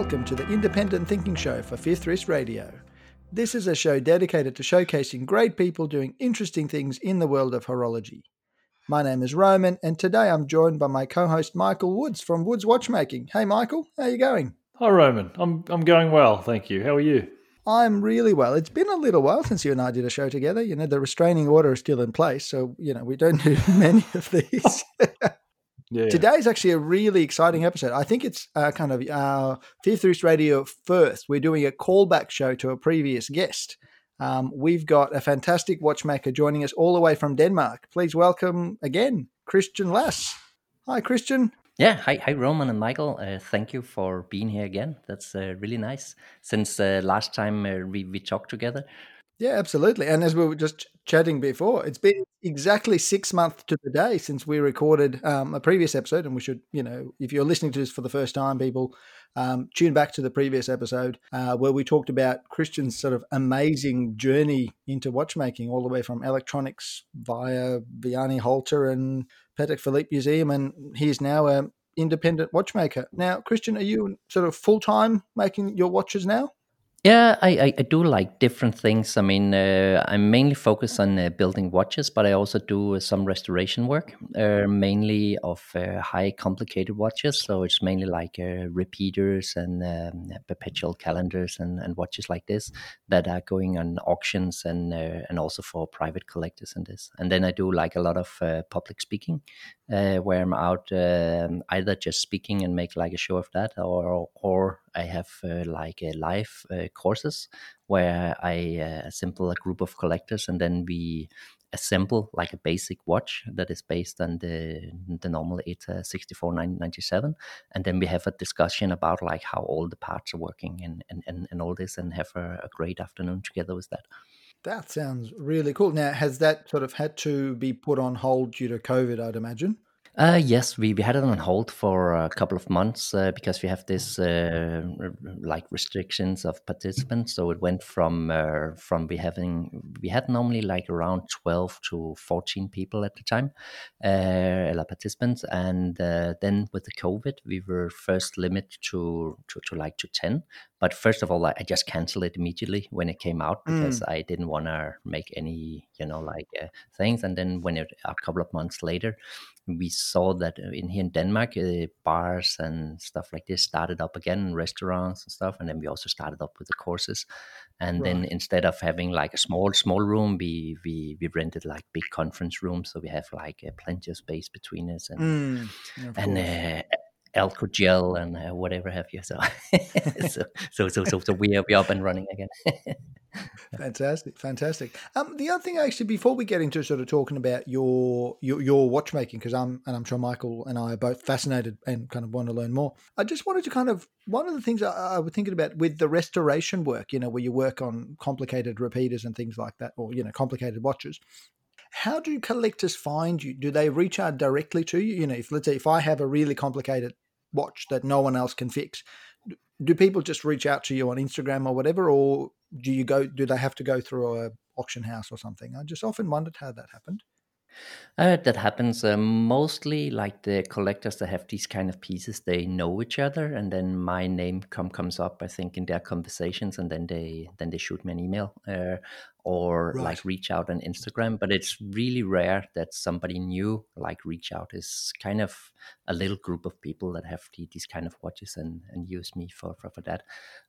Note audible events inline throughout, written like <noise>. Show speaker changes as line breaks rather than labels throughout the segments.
welcome to the Independent Thinking Show for Fifth Wrist Radio. This is a show dedicated to showcasing great people doing interesting things in the world of horology. My name is Roman, and today I'm joined by my co-host Michael Woods from Woods Watchmaking. Hey, Michael, how are you going?
Hi, Roman. I'm I'm going well, thank you. How are you?
I'm really well. It's been a little while since you and I did a show together. You know, the restraining order is still in place, so you know we don't do <laughs> many of these. <laughs>
Yeah.
Today is actually a really exciting episode. I think it's uh, kind of our Fifth Wrist Radio first. We're doing a callback show to a previous guest. Um, we've got a fantastic watchmaker joining us all the way from Denmark. Please welcome again Christian Lass. Hi, Christian.
Yeah, hi, hi, Roman and Michael. Uh, thank you for being here again. That's uh, really nice. Since uh, last time uh, we, we talked together,
Yeah, absolutely. And as we were just chatting before, it's been exactly six months to the day since we recorded um, a previous episode. And we should, you know, if you're listening to this for the first time, people, um, tune back to the previous episode uh, where we talked about Christian's sort of amazing journey into watchmaking, all the way from electronics via Vianney Halter and Patek Philippe Museum. And he's now an independent watchmaker. Now, Christian, are you sort of full time making your watches now?
Yeah, I, I, I do like different things. I mean, uh, I'm mainly focused on uh, building watches, but I also do uh, some restoration work, uh, mainly of uh, high complicated watches. So it's mainly like uh, repeaters and um, perpetual calendars and, and watches like this that are going on auctions and and also for private collectors and this. And then I do like a lot of public speaking, uh, where I'm out um, either just speaking and make like a show of that, or or I have uh, like a live uh, courses where I uh, assemble a group of collectors and then we assemble like a basic watch that is based on the the normal ETA 64997 and then we have a discussion about like how all the parts are working and and, and, and all this and have a, a great afternoon together with that.
That sounds really cool. Now, has that sort of had to be put on hold due to COVID, I'd imagine?
Uh, yes, we, we had it on hold for a couple of months uh, because we have this uh, like restrictions of participants. So it went from uh, from we having we had normally like around twelve to fourteen people at the time, uh, participants, and uh, then with the COVID, we were first limited to, to to like to ten. But first of all, I just canceled it immediately when it came out because I didn't want to make any you know like uh, things. And then when it a couple of months later we saw that uh, in here in Denmark, uh, bars and stuff like this started up again, restaurants and stuff, and then we also started up with the courses. And then instead of having like a small small room, we we we rented like big conference rooms, so we have like uh, plenty of space between us and
Mm,
and uh, alcohol gel and uh, whatever have you. So <laughs> so so so so, so we are we up and running again. <laughs>
Fantastic, fantastic. Um, the other thing, actually, before we get into sort of talking about your your, your watchmaking, because I'm and I'm sure Michael and I are both fascinated and kind of want to learn more. I just wanted to kind of one of the things I, I was thinking about with the restoration work, you know, where you work on complicated repeaters and things like that, or you know, complicated watches. How do collectors find you? Do they reach out directly to you? You know, if let's say if I have a really complicated watch that no one else can fix, do people just reach out to you on Instagram or whatever, or do you go? Do they have to go through a auction house or something? I just often wondered how that happened.
Uh, that happens uh, mostly like the collectors that have these kind of pieces. They know each other, and then my name come comes up. I think in their conversations, and then they then they shoot me an email uh, or
Right.
like reach out on Instagram. But it's really rare that somebody new like reach out. Is kind of a little group of people that have the, these kind of watches and and use me for for, for that.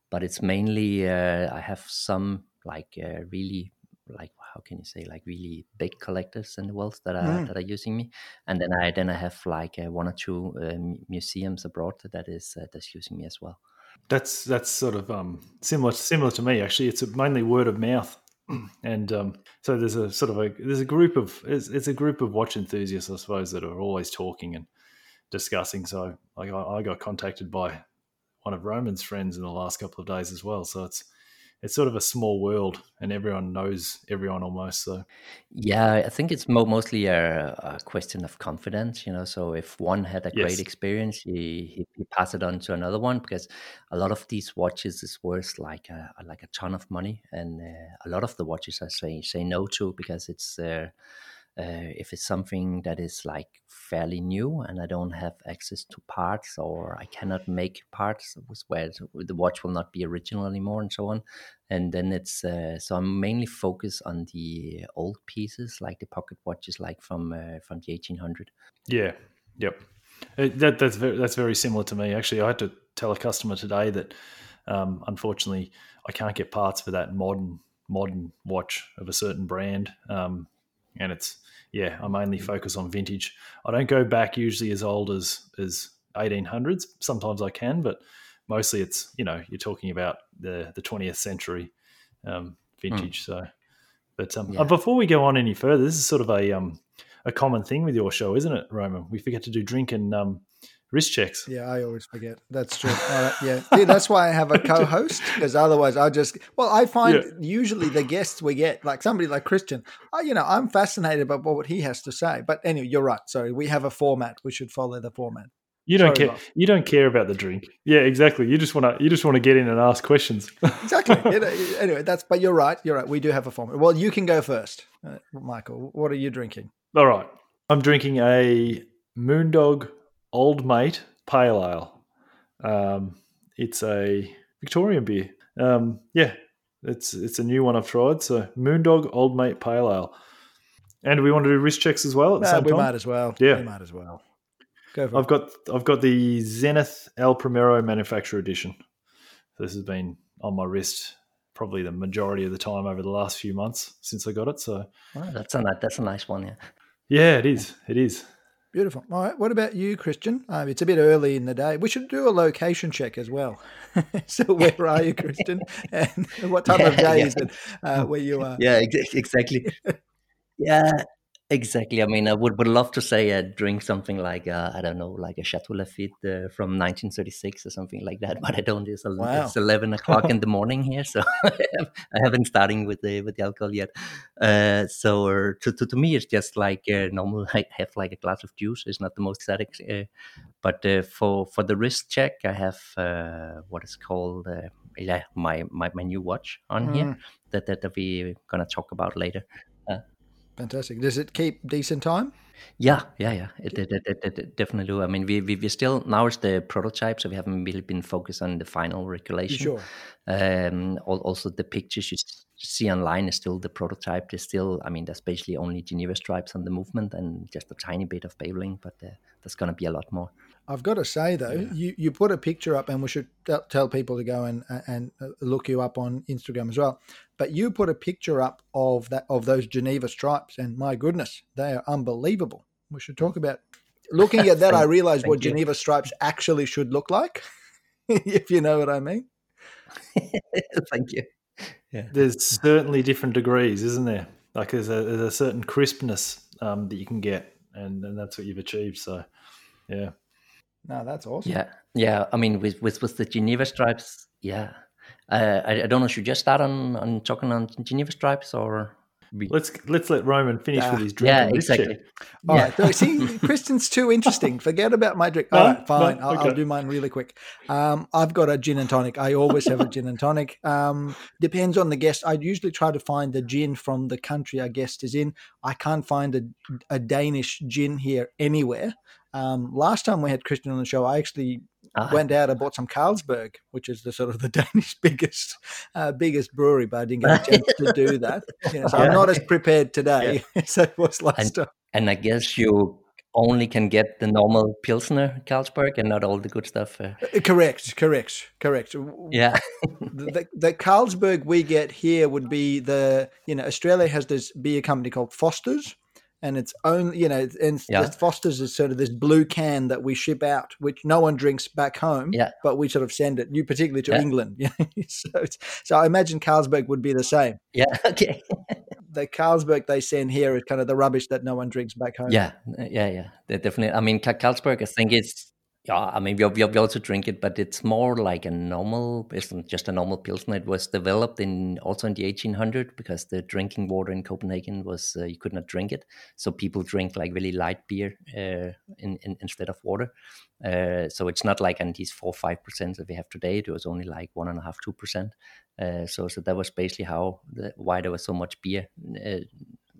But it's mainly uh, I have some like uh, really like how can you say like really big collectors in the world that are
Mm.
that are using me and then i then i have like uh, one or two uh, museums abroad that is uh, that's using me as well
That's that's sort of um, similar similar to me actually. It's mainly word of mouth, <clears throat> and um, so there's a sort of a there's a group of it's, it's a group of watch enthusiasts, I suppose, that are always talking and discussing. So like I, I got contacted by one of Roman's friends in the last couple of days as well. So it's it's sort of a small world, and everyone knows everyone almost. So
yeah i think it's mo- mostly a, a question of confidence you know so if one had a great experience he, he, he pass it on to another one because a lot of these watches is worth like a like a ton of money and uh, a lot of the watches i say say no to because it's uh, uh, if it's something that is like fairly new and I don't have access to parts or I cannot make parts where the watch will not be original anymore and so on. And then it's uh, so I'm mainly focused on the old pieces like the pocket watches, like from uh, from the 1800.
Yeah. Yep. Uh, that, that's very, that's very similar to me. Actually, I had to tell a customer today that um, unfortunately I can't get parts for that modern modern watch of a certain brand, um, and it's yeah I mainly focus on vintage. I don't go back usually as old as as 1800s. Sometimes I can, but mostly it's you know you're talking about the the 20th century um, vintage. Mm. So, but um, yeah. before we go on any further, this is sort of a um, a common thing with your show, isn't it, Roman? We forget to do drink and um, wrist checks.
Yeah, I always forget. That's true. yeah, See, that's why I have a co-host because otherwise I just well, I find yeah. usually the guests we get, like somebody like Christian, I, you know, I'm fascinated by what he has to say. But anyway, you're right. Sorry, we have a format. We should follow the format.
You don't Sorry, care. You don't care about the drink. Yeah, exactly. You just want to. You just want to get in and ask questions.
exactly. <laughs> anyway, that's. But you're right. You're right. We do have a format. Well, you can go first, uh, Michael. What are you drinking?
All right. I'm drinking a Moondog Old Mate Pale Ale. Um, it's a Victorian beer. Um, yeah, it's it's a new one I've tried. So Moondog Old Mate Pale Ale. And we want to do wrist checks as well at the no, same
we
time.
might as well. Yeah, we might as well.
Go I've it. got I've got the Zenith El Primero Manufacturer Edition. This has been on my wrist probably the majority of the time over the last few months since I got it. So
oh, that's a that's a nice one, yeah.
Yeah, it is. It is.
Beautiful. All right. What about you, Christian? Um, it's a bit early in the day. We should do a location check as well. <laughs> so, where are you, Christian? <laughs> And what time yeah, of day yeah. is it uh, where you are?
Yeah, exactly. <laughs> yeah, Exactly. I mean, I would, would love to say uh, drink something like uh, I don't know, like a Chateau Lafite uh, from 1936 or something like that, <laughs> but I don't. It's, wow. it's 11 o'clock in the morning here, so <laughs> I haven't starting with the with the alcohol yet. Uh, so uh, to, to, to me, it's just like uh, normal. <laughs> I have like a glass of juice. It's not the most exotic, but for for the wrist check, I have what is called yeah my, my my new watch on mm. here that that, we're gonna talk about later.
Fantastic. Does it keep decent time?
Yeah, yeah, yeah. It, it, it, it, it definitely do. I mean, we, we we still now it's the prototype, so we haven't really been focused on the final regulation.
Sure.
Um, also, the pictures you see online is still the prototype. There's still, I mean, there's basically only Geneva stripes on the movement and just a tiny bit of beveling, but uh, there's going to be a lot more.
I've got to say though, yeah. you, you put a picture up, and we should tell people to go and and look you up on Instagram as well. But you put a picture up of that of those Geneva stripes, and my goodness, they are unbelievable. We should talk about. <laughs> Looking at that, I realized what you. Geneva stripes actually should look like, <laughs> if you know what I mean. <laughs>
Thank you.
Yeah. There's certainly different degrees, isn't there? Like there's a, there's a certain crispness um, that you can get, and, and that's what you've achieved. So, yeah.
No, that's awesome.
Yeah, yeah. I mean, with with with the Geneva stripes, yeah. Uh, I, I don't know. Should we just start on on talking on Geneva stripes or?
Let's let's let Roman finish uh, with his drink.
Yeah, exactly.
All yeah. right. see, <laughs> Christian's too interesting. Forget about my drink. All no, right, fine. No, I'll, okay. I'll, do mine really quick. Um, I've got a gin and tonic. I always have a gin and tonic. Um, depends on the guest. I usually try to find the gin from the country our guest is in. I can't find a, a Danish gin here anywhere. Um, last time we had Christian on the show, I actually uh, went out and bought some Carlsberg, which is the sort of the <laughs> Danish biggest uh, biggest brewery, but I didn't get a chance to do that. You know, so yeah. I'm not as prepared today yeah. <laughs> as I was last
and,
time.
And I guess you only can get the normal Pilsner Carlsberg and not all the good stuff. Uh.
uh correct, correct, correct.
Yeah.
the, the Carlsberg we get here would be the, you know, Australia has this beer company called Foster's and it's only you know and yeah. Foster's is sort of this blue can that we ship out, which no one drinks back home.
Yeah.
but we sort of send it, you particularly to yeah. England. <laughs> so so I imagine Carlsberg would be the same.
Yeah. <laughs> Okay.
the Carlsberg they send here is kind of the rubbish that no one drinks back home.
Yeah, yeah, yeah. They're definitely. I mean, Carlsberg, I think it's yeah, I mean, we, we, also drink it, but it's more like a normal, it's just a normal pilsner. It was developed in also in the 1800 because the drinking water in Copenhagen was, uh, you could not drink it. So people drink like really light beer uh, in, in, instead of water. Uh, so it's not like on these four, 5% that we have today. It was only like one and a half, 2%. Uh, so, so that was basically how, the, why there was so much beer uh,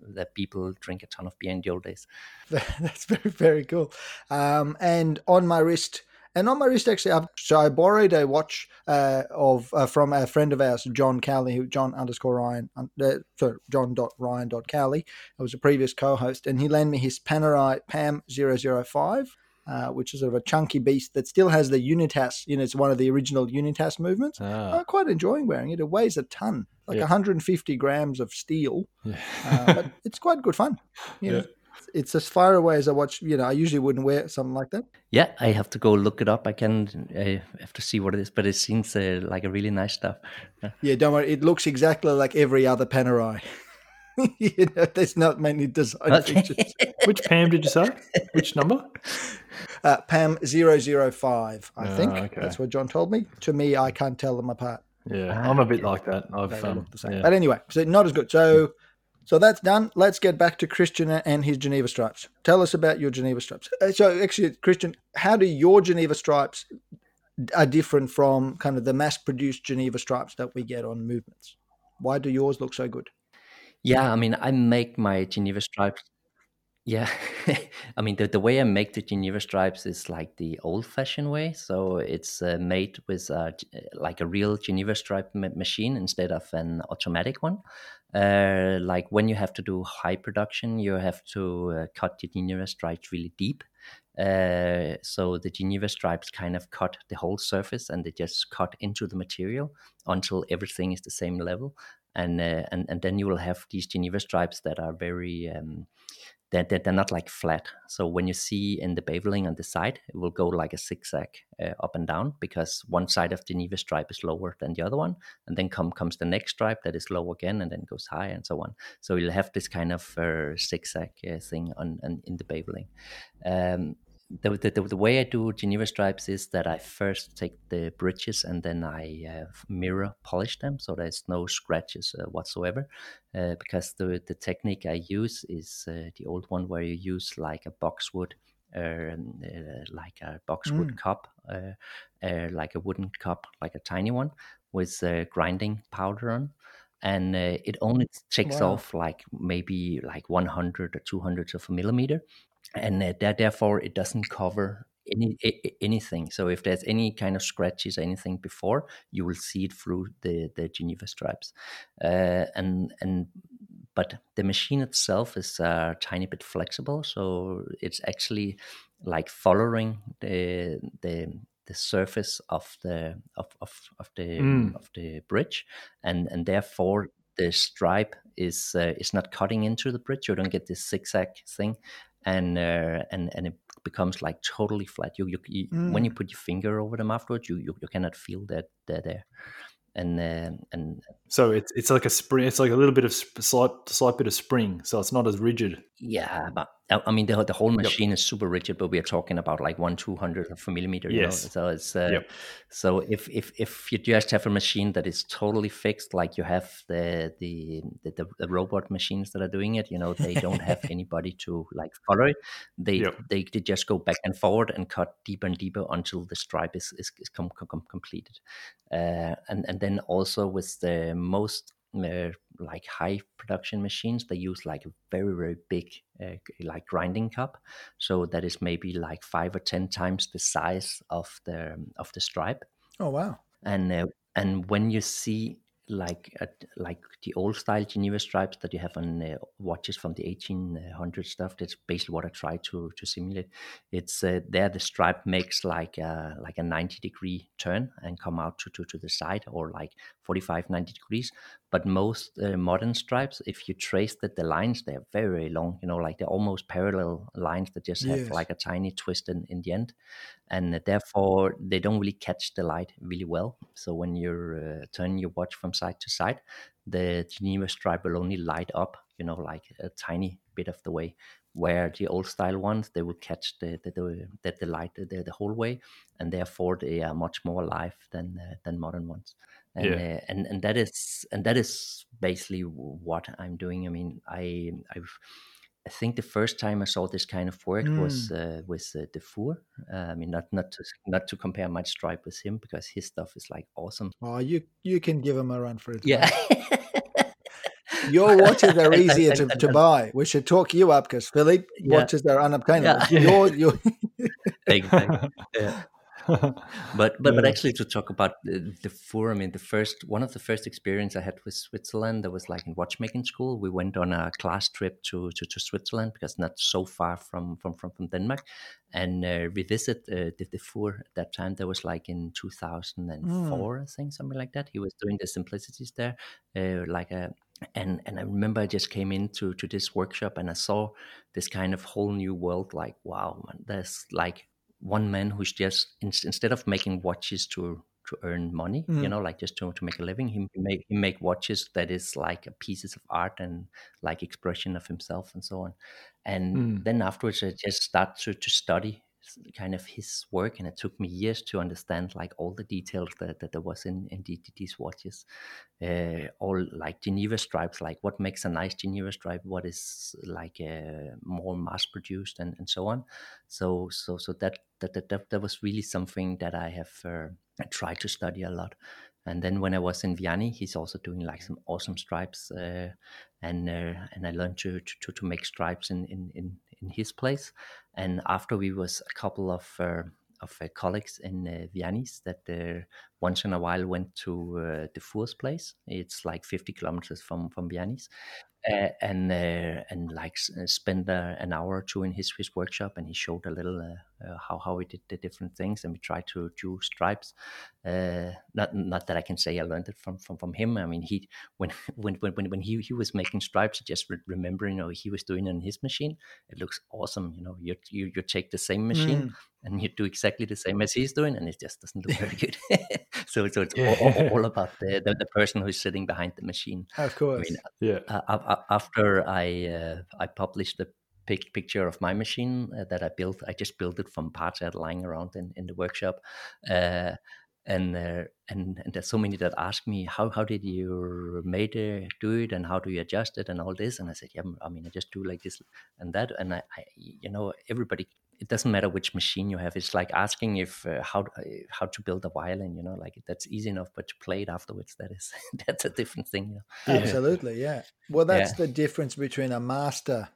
that people drink a ton of beer in the old days. <laughs>
That's very very cool. Um, and on my wrist. And on my wrist, actually, I've, so I borrowed a watch uh, of uh, from a friend of ours, John Cowley, who John underscore Ryan, uh, sorry, John dot Ryan dot Cowley. I was a previous co-host, and he lent me his Panerai Pam 005 uh, which is sort of a chunky beast that still has the Unitas. You know, it's one of the original Unitas movements. Ah. I'm quite enjoying wearing it. It weighs a ton, like yeah. 150 grams of steel. Yeah. uh, but <laughs> it's quite good fun. You yeah. know, it's as far away as I watch. You know, I usually wouldn't wear something like that.
Yeah, I have to go look it up. I can. I have to see what it is, but it seems uh, like a really nice stuff.
Yeah. <laughs> yeah, don't worry. It looks exactly like every other Panerai. <laughs> you know, there's not many design okay. features.
Which Pam did you say? Which number?
Uh, Pam 005, I oh, think. Okay. That's what John told me. To me, I can't tell them apart.
Yeah, I'm a bit like that. I've um, yeah.
But anyway, so not as good. So so that's done. Let's get back to Christian and his Geneva stripes. Tell us about your Geneva stripes. Uh, so actually, Christian, how do your Geneva stripes are different from kind of the mass-produced Geneva stripes that we get on movements? Why do yours look so good?
Yeah, I mean, I make my Geneva stripes yeah, <laughs> I mean the the way I make the Geneva stripes is like the old-fashioned way. So it's uh, made with uh, like a real Geneva stripe ma- machine instead of an automatic one. Uh, like when you have to do high production, you have to uh, cut the Geneva stripes really deep. Uh, so the Geneva stripes kind of cut the whole surface, and they just cut into the material until everything is the same level. And uh, and and then you will have these Geneva stripes that are very um, they're, they're, not like flat. So when you see in the beveling on the side, it will go like a zigzag uh, up and down because one side of the Geneva stripe is lower than the other one, and then come comes the next stripe that is low again, and then goes high and so on. So you'll have this kind of uh, zigzag uh, thing on, on, in the beveling. Um, the, the, the, way I do Geneva stripes is that I first take the bridges and then I uh, mirror polish them so there's no scratches uh, whatsoever. Uh, because the, the technique I use is uh, the old one where you use like a boxwood, um, uh, like a boxwood mm. cup, uh, like a wooden cup, like a tiny one with grinding powder on and uh, it only takes wow. off like maybe like 100 or 200 of a millimeter and uh, that therefore it doesn't cover any anything. So if there's any kind of scratches or anything before, you will see it through the the Geneva stripes, uh, and and but the machine itself is a tiny bit flexible, so it's actually like following the the the surface of the of of, of the mm. of the bridge, and and therefore the stripe is uh, is not cutting into the bridge. You don't get this zigzag thing, and uh, and and it becomes like totally flat. You, you, you mm. when you put your finger over them afterwards, you you, you cannot feel that they're there and uh, and
so it's it's like a spring. It's like a little bit of slight slight bit of spring, so it's not as rigid.
Yeah, but I mean the the whole machine yep. is super rigid, but we are talking about like one two hundred of a millimeter. Yes. Know? So it's uh, yep. so if if if you just have a machine that is totally fixed, like you have the the the, the robot machines that are doing it, you know, they don't have <laughs> anybody to like follow it. They, yep. they they just go back and forward and cut deeper and deeper until the stripe is is, is com- com- completed. Uh, and and then also with the most uh, like high production machines they use like a very very big uh, like grinding cup so that is maybe like five or ten times the size of the of the stripe
oh wow
and uh, and when you see like uh, like the old style Geneva stripes that you have on uh, watches from the 1800 stuff. That's basically what I try to to simulate. It's uh, there the stripe makes like a, like a 90 degree turn and come out to, to, to the side or like 45 90 degrees. But most uh, modern stripes if you trace that the lines they're very very long you know like they're almost parallel lines that just have yes. like a tiny twist in, in the end. And therefore they don't really catch the light really well. So when you're uh, turning your watch from side to side the geneva stripe will only light up you know like a tiny bit of the way. Where the old style ones they will catch the the, the, the light the, the whole way. And therefore they are much more alive than uh, than modern ones and yeah. uh, and and that is and that is basically what I'm doing. I mean, I I've I think the first time I saw this kind of work mm. was uh, with uh, Dufour. Uh, I mean, not not to not to compare much stripe with him because his stuff is like awesome.
Oh, you you can give him a run for it.
Yeah.
Your <laughs> watches are easier to, to buy. We should talk you up because Philippe
Yeah.
watches are unobtainable.
Yeah.
Your, your, <laughs>
exactly. <laughs> Yeah. <laughs> but but but actually to talk about the, Dufour i mean the first one of the first experience i had with switzerland that was like in watchmaking school we went on a class trip to to, to switzerland because not so far from from from, from denmark and uh, revisit uh, the, Dufour at that time. That was like in 2004 i think something like that. He was doing the simplicities there uh, like a and and I remember I just came into to this workshop and I saw this kind of whole new world. Like, wow, man, there's like one man who's just in, instead of making watches to to earn money, you
Mm.
know, like just to, to make a living, he make he make watches that is like pieces of art and like expression of himself and so on. And
Mm.
then afterwards, I just start to to study kind of his work, and it took me years to understand like all the details that, that there was in in these watches uh, all like Geneva stripes, like what makes a nice Geneva stripe, what is like uh, more mass produced, and, and so on. So so so that that that, that, that was really something that I have uh, tried to study a lot. And then when I was in Vianney, he's also doing like some awesome stripes, uh, and uh, and I learned to, to to make stripes in in in, in his place. And after we was a couple of uh, of uh, colleagues in uh, Vianney's that uh, once in a while went to uh, Dufour's place. It's like 50 kilometers from from Vianney's, uh, and uh, and like spend uh, an hour or two in his his workshop, and he showed a little uh, uh, how how he did the different things, and we tried to do stripes. Uh, not not that I can say I learned it from from, from him. I mean, he <laughs> when when when when, when he, he was making stripes, just re- remember, you know, he was doing it on his machine. It looks awesome, you know. You you you take the same machine
Mm.
and you do exactly the same as he's doing, and it just doesn't look very good. so <laughs> so it's all,
Yeah.
all, all <laughs> about the, the the person who's sitting behind the machine.
of
I
course.
mean,
yeah.
uh, a- a- after I uh, I published the pic- picture of my machine uh, that I built, I just built it from parts that had lying around in, in the workshop, uh, and uh, and and there's so many that ask me how how did your mate uh, do it and how do you adjust it and all this, and I said yeah, I mean I just do like this and that, and I, I you know everybody. It doesn't matter which machine you have. It's like asking if uh, how uh, how to build a violin. You know, like that's easy enough, but to play it afterwards, that is <laughs> that's a different thing. You know?
Absolutely, yeah. Well, that's the difference between a master,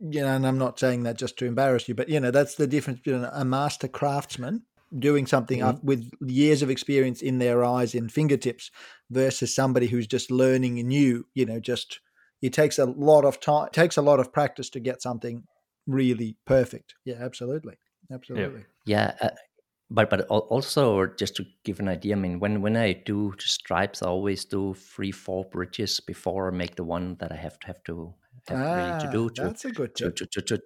you know, and I'm not saying that just to embarrass you, but you know, that's the difference between a master craftsman doing something
Mhm.
up with years of experience in their eyes and fingertips versus somebody who's just learning new. You know, just it takes a lot of time, takes a lot of practice to get something really perfect. Yeah, absolutely, absolutely.
Yeah, uh, but but also just to give an idea, I mean, when when I do stripes, I always do three four bridges before I make the one that I have to have to have really to
Ah,
do to
that's a good
to, to, to, to,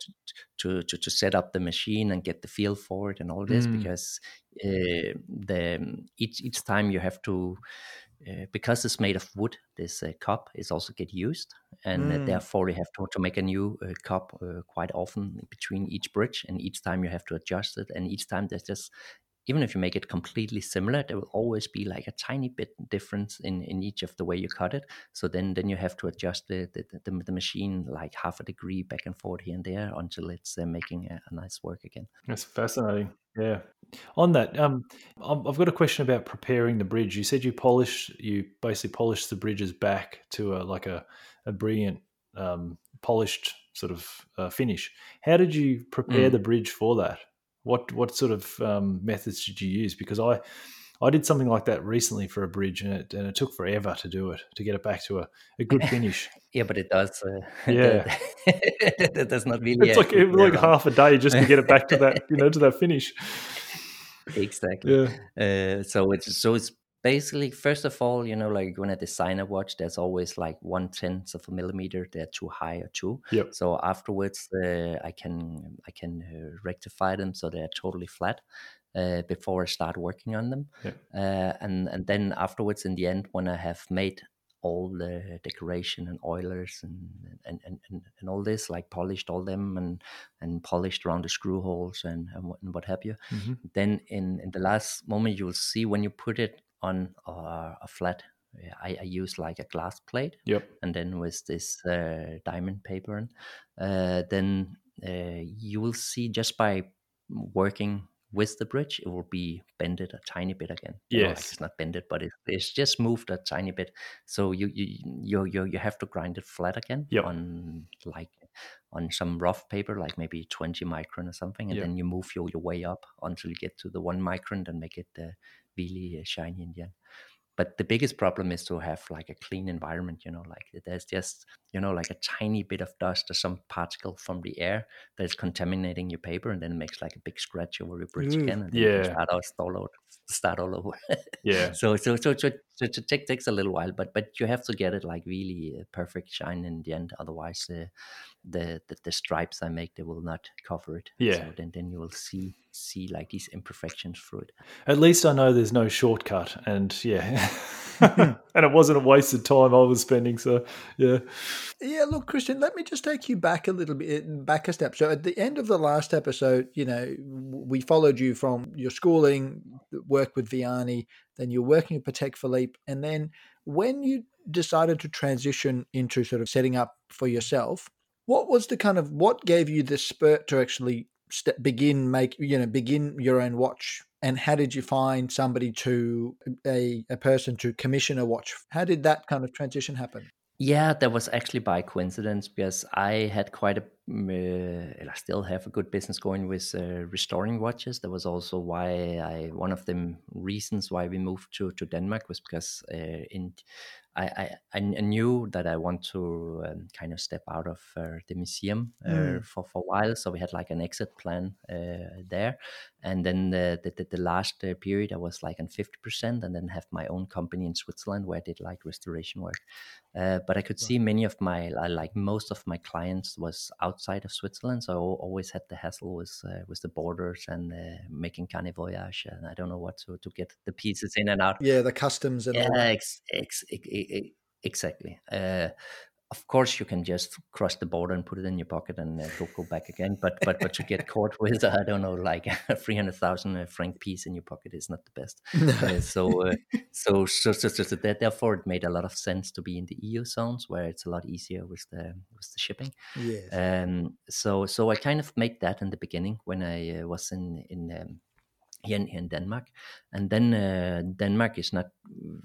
to, to, set up the machine and get the feel for it and all this
Mm.
because uh, the each each time you have to uh, because it's made of wood this uh, cup is also get used and uh,
Mm.
therefore you have to, to make a new uh, cup uh, quite often between each bridge and each time you have to adjust it and each time there's just even if you make it completely similar there will always be like a tiny bit difference in, in each of the way you cut it so then then you have to adjust the the, the, the machine like half a degree back and forth here and there until it's uh, making a, a nice work again
That's fascinating. Yeah. On that, um, I've got a question about preparing the bridge. You said you polish, you basically polish the bridges back to a like a, a brilliant, um, polished sort of uh, finish. How did you prepare
Mm.
the bridge for that? What what sort of um, methods did you use? Because I I did something like that recently for a bridge, and it and it took forever to do it to get it back to a, a good <laughs> finish.
yeah but it does uh, <laughs>
Yeah.
that does not really
it's like it like half a day just to get it back to that you know to that finish. <laughs>
exactly
Yeah.
Uh, so it's so it's basically first of all, you know, like when I design a watch, there's always like one tenth of a millimeter. They're too high or too.
Yep.
So afterwards, uh, I can I can uh, rectify them so they're totally flat uh, before I start working on them.
Yep.
Uh, and and then afterwards, in the end, when I have made all the decoration and oilers and and, and, and, and all this like polished all them and and polished around the screw holes and, and, what, and what have you
Mhm.
then in, in the last moment you'll see when you put it on uh, a flat I, I use like a glass plate
Yep.
and then with this uh, diamond paper uh, then uh, you will see just by working with the bridge, it will be bended a tiny bit again. Know, like
Yes.
it's not bended, but it, it's just moved a tiny bit. So you you you you, you have to grind it flat again
Yep.
on like on some rough paper, like maybe 20 micron or something, and
Yep.
then you move your, your way up until you get to the one micron and make it uh, really uh, shiny in the end but the biggest problem is to have like a clean environment you know like there's just you know like a tiny bit of dust or some particle from the air that is contaminating your paper and then it makes like a big scratch over your bridge
Ooh.
again and
Yeah.
start out start all, start all over
Yeah. <laughs>
so so so so, so it take, takes a little while but but you have to get it like really uh, perfect shine in the end otherwise uh, the, the the stripes i make they will not cover it
Yeah.
so then then you will see see like these imperfections through it
At least I know there's no shortcut, and yeah, <laughs> <laughs> and it wasn't a wasted time I was spending. So yeah,
Yeah, look, Christian, let me just take you back a little bit, back a step. So, at the end of the last episode, you know, we followed you from your schooling, work with Vianney, then you're working at Patek Philippe, and then when you decided to transition into sort of setting up for yourself, what was the kind of what gave you the spurt to actually begin make you know begin your own watch? And how did you find somebody to a a person to commission a watch? How did that kind of transition happen?
Yeah, that was actually by coincidence because I had quite a, uh, I still have a good business going with uh, restoring watches. That was also why I, one of the reasons why we moved to, to Denmark was because uh, in, I, I, I knew that I want to um, kind of step out of uh, the museum uh,
Mm.
for, for a while. So we had like an exit plan uh, there. And then the, the, the, last uh, period, I was like on 50% and then have my own company in Switzerland where I did like restoration work. Uh, but I could see many of my like most of my clients was outside of Switzerland, so I always had the hassle with uh, with the borders and uh, making carnet voyage, and I don't know what to to get the pieces in and out.
Yeah, the customs and
Yeah, ex- ex- ex- exactly. Uh, of course, you can just cross the border and put it in your pocket and uh, go go back again. But but but to get caught <laughs> with I don't know like a <laughs> three hundred thousand uh, franc piece in your pocket is not the best. <laughs> Uh, so, uh, so, so, so, so, so that, therefore, it made a lot of sense to be in the EU zones where it's a lot easier with the with the shipping.
yes.
Um, so, so I kind of made that in the beginning when I uh, was in in um, here in, here in Denmark, and then uh, Denmark is not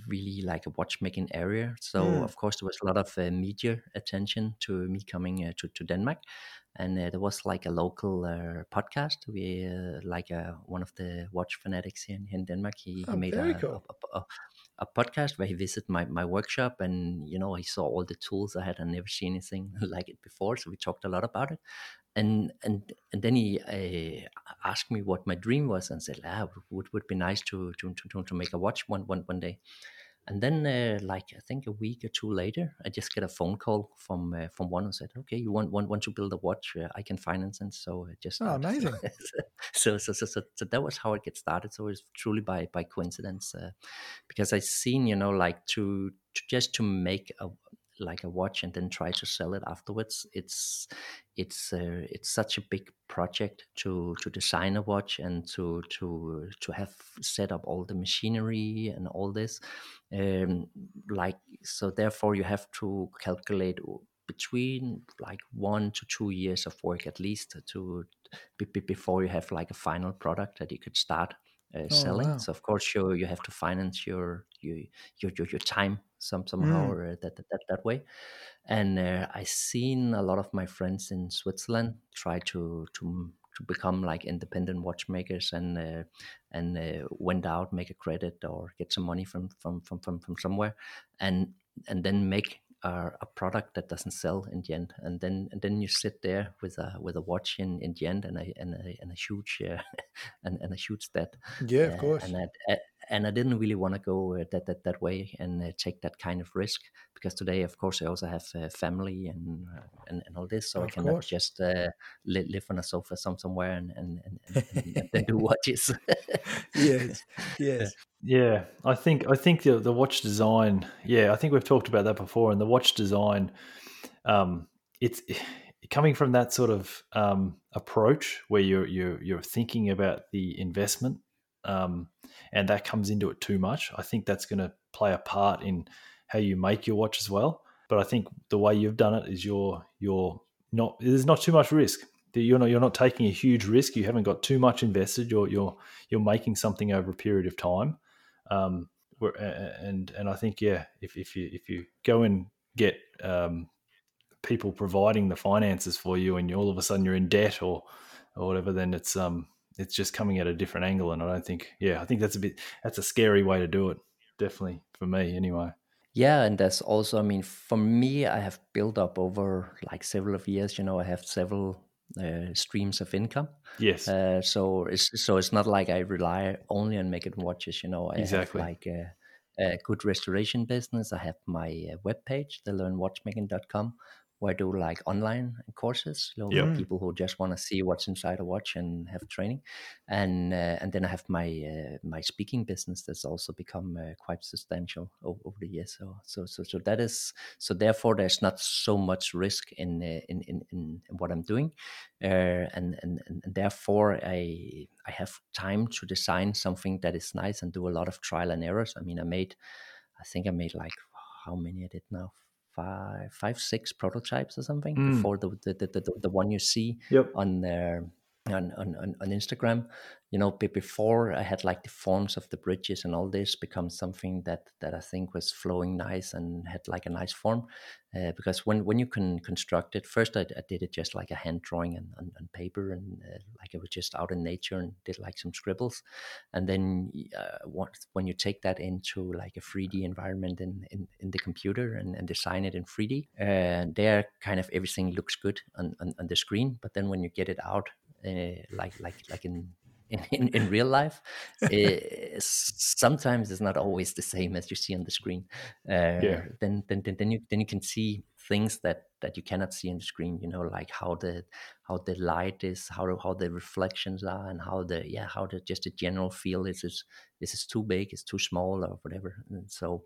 really like a watchmaking area. So,
Mm.
of course, there was a lot of uh, media attention to me coming uh, to to Denmark. And uh, there was like a local uh, podcast. We uh, like uh, one of the watch fanatics here in, here in Denmark. He, he
Oh,
made a,
cool.
a, a, a podcast where he visited my, my workshop and you know he saw all the tools I had and never seen anything <laughs> like it before so we talked a lot about it and and and then he uh, asked me what my dream was and said ah would would be nice to to to, to make a watch one one one day and then uh, like I think a week or two later I just get a phone call from uh, from one who said okay you want want, want to build a watch uh, I can finance it so I just
Oh, amazing. <laughs>
so, so, so, so, so that was how it get started. So it's truly by by coincidence, uh, because I seen, you know, like to, to just to make a like a watch and then try to sell it afterwards. It's it's uh, it's such a big project to to design a watch and to to to have set up all the machinery and all this. Um, like so, therefore, you have to calculate between like one to two years of work at least to be, be- before you have like a final product that you could start uh, selling.
wow.
So of course you you have to finance your your your your, your time some somehow
Mm.
or that, that that that way. And uh, I seen a lot of my friends in Switzerland try to to to become like independent watchmakers and uh, and uh, went out make a credit or get some money from from from from, from somewhere and and then make a, a product that doesn't sell in the end and then and then you sit there with a with a watch in, in the end and a and a, and a huge uh, <laughs> and, and a huge debt
Yeah, of
uh,
course.
and I, uh, and I didn't really want to go uh, that that that way and uh, take that kind of risk because today, of course, I also have uh, family and, uh, and and all this, so I
Of
cannot
course.
just uh, li- live on a sofa some somewhere and and and, and, and, and <laughs> do watches.
yes, <laughs> yes.
Yeah, I think I think the the watch design. Yeah, I think we've talked about that before. And the watch design, um, it's <sighs> coming from that sort of um, approach where you're you're you're thinking about the investment, um, and that comes into it too much. I think that's going to play a part in how you make your watch as well. But I think the way you've done it is you're you're not there's not too much risk. you're not you're not taking a huge risk. You haven't got too much invested. You're you're you're making something over a period of time. Um, and and I think yeah, if if you if you go and get um, people providing the finances for you, and you, all of a sudden you're in debt or or whatever, then it's um it's just coming at a different angle. And I don't think yeah, I think that's a bit that's a scary way to do it. Definitely for me, anyway.
Yeah, and that's also, I mean, for me, I have built up over like several of years. You know, I have several uh, streams of income.
Yes.
Uh, so it's so it's not like I rely only on making watches. You know, I
exactly.
have like a, a, good restoration business. I have my uh, webpage, thelearnwatchmaking.com, where I do like online courses, you know, yep. people who just want to see what's inside a watch and have training, and uh, and then I have my uh, my speaking business that's also become uh, quite substantial over, over, the years. So so so so that is so therefore there's not so much risk in uh, in, in, in what I'm doing, uh, and, and and therefore I I have time to design something that is nice and do a lot of trial and errors. I mean I made I think I made like how many I did now five, five, six prototypes or something mm. before the the, the the, the one you see
yep.
on there on, on, on Instagram. You know before i had like the forms of the bridges and all this become something that that i think was flowing nice and had like a nice form. Uh, because when when you can construct it first I, I, did it just like a hand drawing on, on, on paper and uh, like it was just out in nature and did like some scribbles. And then uh, when you take that into like a 3d environment in in, in the computer and, and design it in 3d uh, there kind of everything looks good on, on, on the screen. But then when you get it out uh, like like like in in, <laughs> in, real life it, sometimes it's not always the same as you see on the screen uh,
yeah.
then, then then then you then you can see things that that you cannot see on the screen you know like how the how the light is how how the reflections are and how the yeah how the just the general feel is is is is too big is too small or whatever and so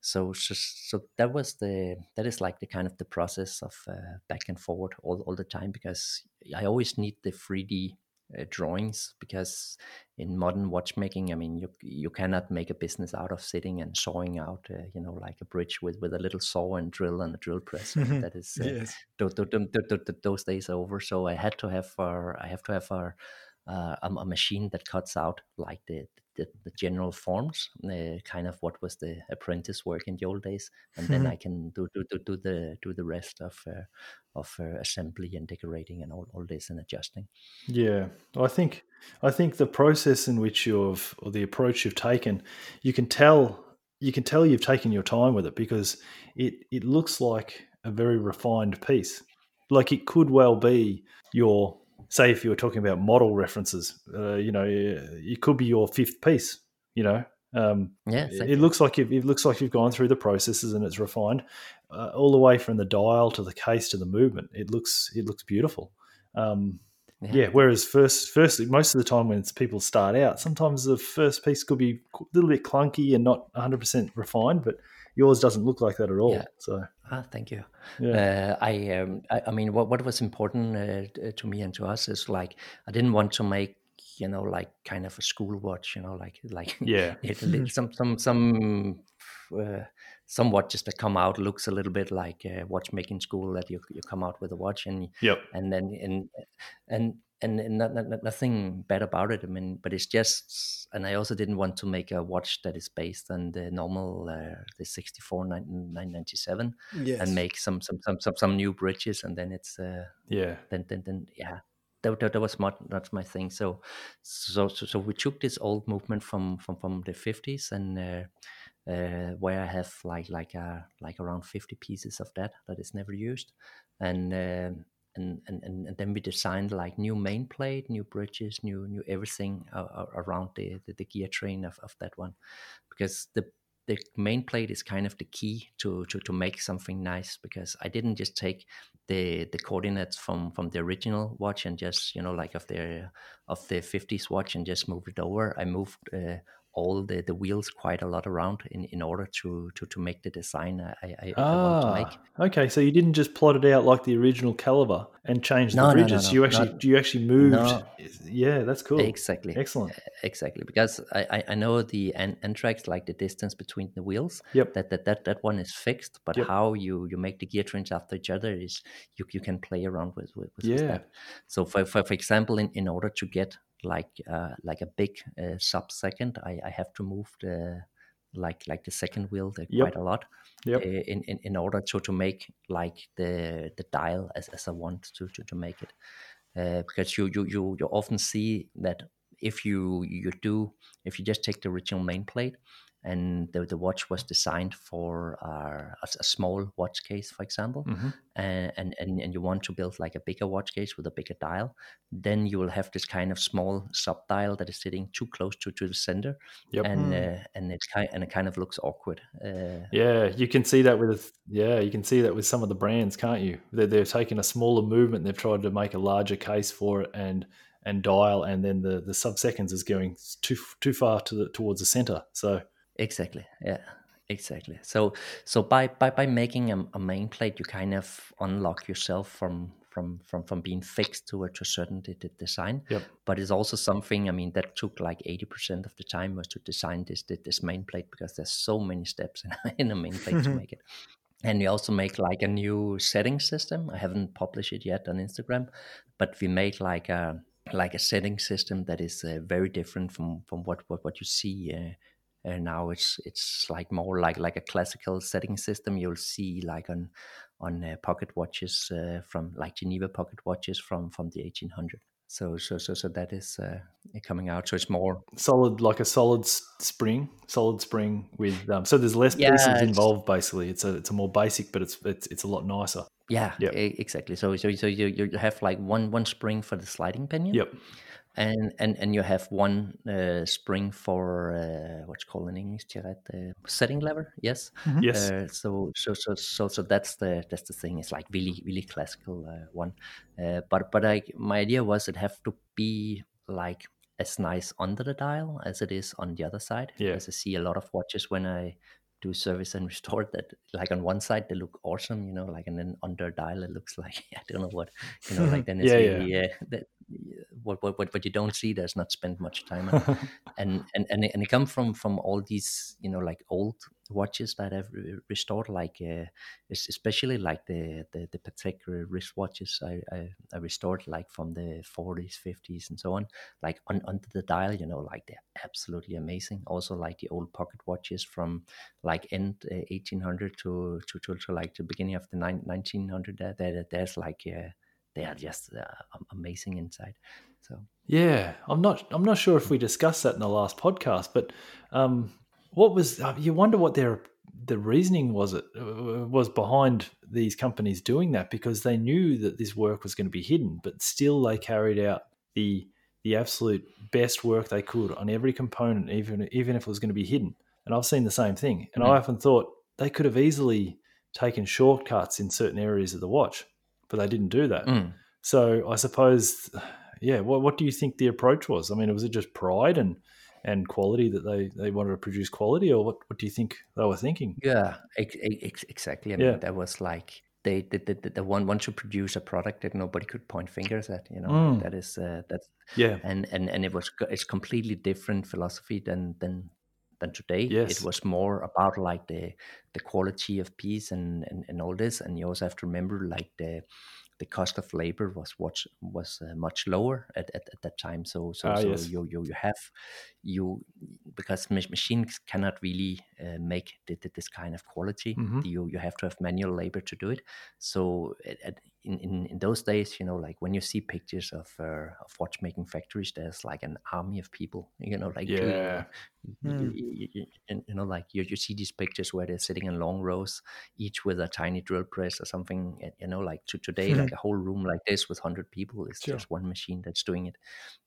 so just so that was the that is like the kind of the process of uh, back and forward all, all the time because i always need the 3d uh, drawings because in modern watchmaking i mean you you cannot make a business out of sitting and sawing out uh, you know like a bridge with with a little saw and drill and a drill press <laughs> that is uh,
yes.
th- th- th- those days are over so i had to have our i have to have our uh, a, a, machine that cuts out like the the, the general forms, uh, kind of what was the apprentice work in the old days, and then <laughs> I can do do, do, do the do the rest of uh, of uh, assembly and decorating and all, all this and adjusting.
Yeah, I think I think the process in which you've or the approach you've taken, you can tell you can tell you've taken your time with it because it it looks like a very refined piece. Like it could well be your say if you were talking about model references, uh, you know, it could be your fifth piece. You know, um,
yeah,
it looks like you've, it looks like you've gone through the processes and it's refined uh, all the way from the dial to the case to the movement. It looks it looks beautiful. Um, yeah. yeah. Whereas first, firstly, most of the time when people start out, sometimes the first piece could be a little bit clunky and not 100 percent refined, but yours doesn't look like that at all. Yeah. So
ah, thank you.
Yeah.
Uh, I, um, I, I mean, what what was important uh, to me and to us is like I didn't want to make you know like kind of a school watch, you know, like <laughs> like
yeah, <laughs>
some some some. Uh, some watches that come out looks a little bit like watchmaking school that you you come out with a watch and
yep.
and then and and and not, not, nothing bad about it. I mean, but it's just, and I also didn't want to make a watch that is based on the normal, uh, the 64 997
yes.
and make some, some, some, some, some new bridges. And then it's, uh,
yeah,
then, then, then, yeah, that, that, that was not, that's my thing. So, so, so, so we took this old movement from, from, from the 50s and, uh, uh, where I have like like uh, like around 50 pieces of that that is never used, and uh, and, and, and then we designed like new main plate, new bridges, new new everything uh, around the, the, the gear train of, of that one, because the the main plate is kind of the key to, to to make something nice because I didn't just take the the coordinates from from the original watch and just you know like of the of the 50s watch and just move it over. I moved uh, all the, the wheels quite a lot around in, in order to, to, to make the design I, I,
ah,
I want to make.
Okay, so you didn't just plot it out like the original caliber and change the
no,
bridges.
No, no,
you actually you actually moved.
No.
Yeah, that's cool.
Exactly.
Excellent.
Exactly. Because I, I know the entraxe, like the distance between the wheels.
Yep.
That that, that, that one is fixed, but
yep.
how you, you make the gear trains after each other is you, you can play around with, with, with
yeah.
that. So for, for, for example, in, in order to get like uh, like a big uh, sub second, I, I have to move the like like the second wheel uh,
yep.
quite a lot
yep.
in, in in order to to make like the the dial as, as I want to to, to make it uh, because you, you you you often see that if you you do if you just take the original main plate and the, the watch was designed for uh, a, a, small watch case, for example,
mm-hmm.
and, and and you want to build like a bigger watch case with a bigger dial, then you will have this kind of small sub dial that is sitting too close to, to the center,
yep.
and uh, and it's kind and it kind of looks awkward. Uh,
yeah, you can see that with yeah, you can see that with some of the brands, can't you? They're, they're taking a smaller movement, they've tried to make a larger case for it, and and dial, and then the the sub seconds is going too too far to the, towards the center, so.
Exactly. Yeah. Exactly. So so by by by making a, a, main plate, you kind of unlock yourself from from from from being fixed to a, to a certain d- d- design.
Yep.
But it's also something. I mean, that took like eighty percent of the time was to design this this main plate because there's so many steps <laughs> in, in a main plate to <laughs> make it. And we also make like a new setting system. I haven't published it yet on Instagram, but we made like a like a setting system that is uh, very different from from what what, what you see. Uh, and now it's it's like more like like a classical setting system. You'll see like on on uh, pocket watches uh, from like Geneva pocket watches from from the 1800 so so so so that is uh, coming out. So it's more
solid like a solid spring solid spring with um, so there's less
yeah,
pieces involved basically. It's a it's a more basic but it's it's, it's a lot nicer.
Yeah
yep.
exactly. So so so you, you have like one one spring for the sliding pinion.
Yep
and and and you have one uh, spring for uh, what's called in English, Jared, uh, setting lever. Yes,
mm-hmm. yes.
Uh, so so so so so that's the that's the thing. It's like really really classical uh, one. Uh, but but I my idea was it have to be like as nice under the dial as it is on the other side.
Yeah.
Because I see a lot of watches when I do service and <laughs> restore that like on one side they look awesome you know like and then under dial it looks <laughs> like i don't know what you know like <laughs> then it's
yeah, yeah.
Uh, that, what, what what what you don't see does not spend much time on and and and it, and it come from from all these you know like old watches that I've restored like uh, especially like the the, the Patek wristwatches I, I, I restored like from the 40s 50s and so on like on under the dial you know like they're absolutely amazing also like the old pocket watches from like end uh, 1800 to, to, to to like the beginning of the 1900 there, there there's like uh, they are just uh, amazing inside. So
yeah, I'm not I'm not sure if we discussed that in the last podcast, but um, what was uh, you wonder what their the reasoning was it uh, was behind these companies doing that because they knew that this work was going to be hidden, but still they carried out the the absolute best work they could on every component, even even if it was going to be hidden. And I've seen the same thing, and mm. I often thought they could have easily taken shortcuts in certain areas of the watch but they didn't do that.
Mm.
So I suppose, yeah. What what do you think the approach was? I mean, was it just pride and and quality that they they wanted to produce quality, or what what do you think they were thinking?
Yeah, ex- ex- exactly. I mean,
Yeah.
that was like they the, the, the, one want to produce a product that nobody could point fingers at. You know,
Mm.
that is uh, that's
Yeah,
and and and it was it's completely different philosophy than than than today.
Yes.
It was more about like the the quality of piece and, and and all this. And you also have to remember like the the cost of labor was what was uh, much lower at, at, at that time. So so,
Ah,
so
yes.
you, you you have you because mach- machines cannot really uh, make th- th- this kind of quality.
Mhm.
You you have to have manual labor to do it. So at, in, in in those days, you know, like when you see pictures of uh, of watchmaking factories, there's like an army of people, <laughs> you know, like
yeah,
you,
Mm.
you- you- you- know, like you, you see these pictures where they're sitting in long rows, each with a tiny drill press or something. You know, like to today,
Mhm.
like a whole room like this with hundred people is
Sure.
just one machine that's doing it,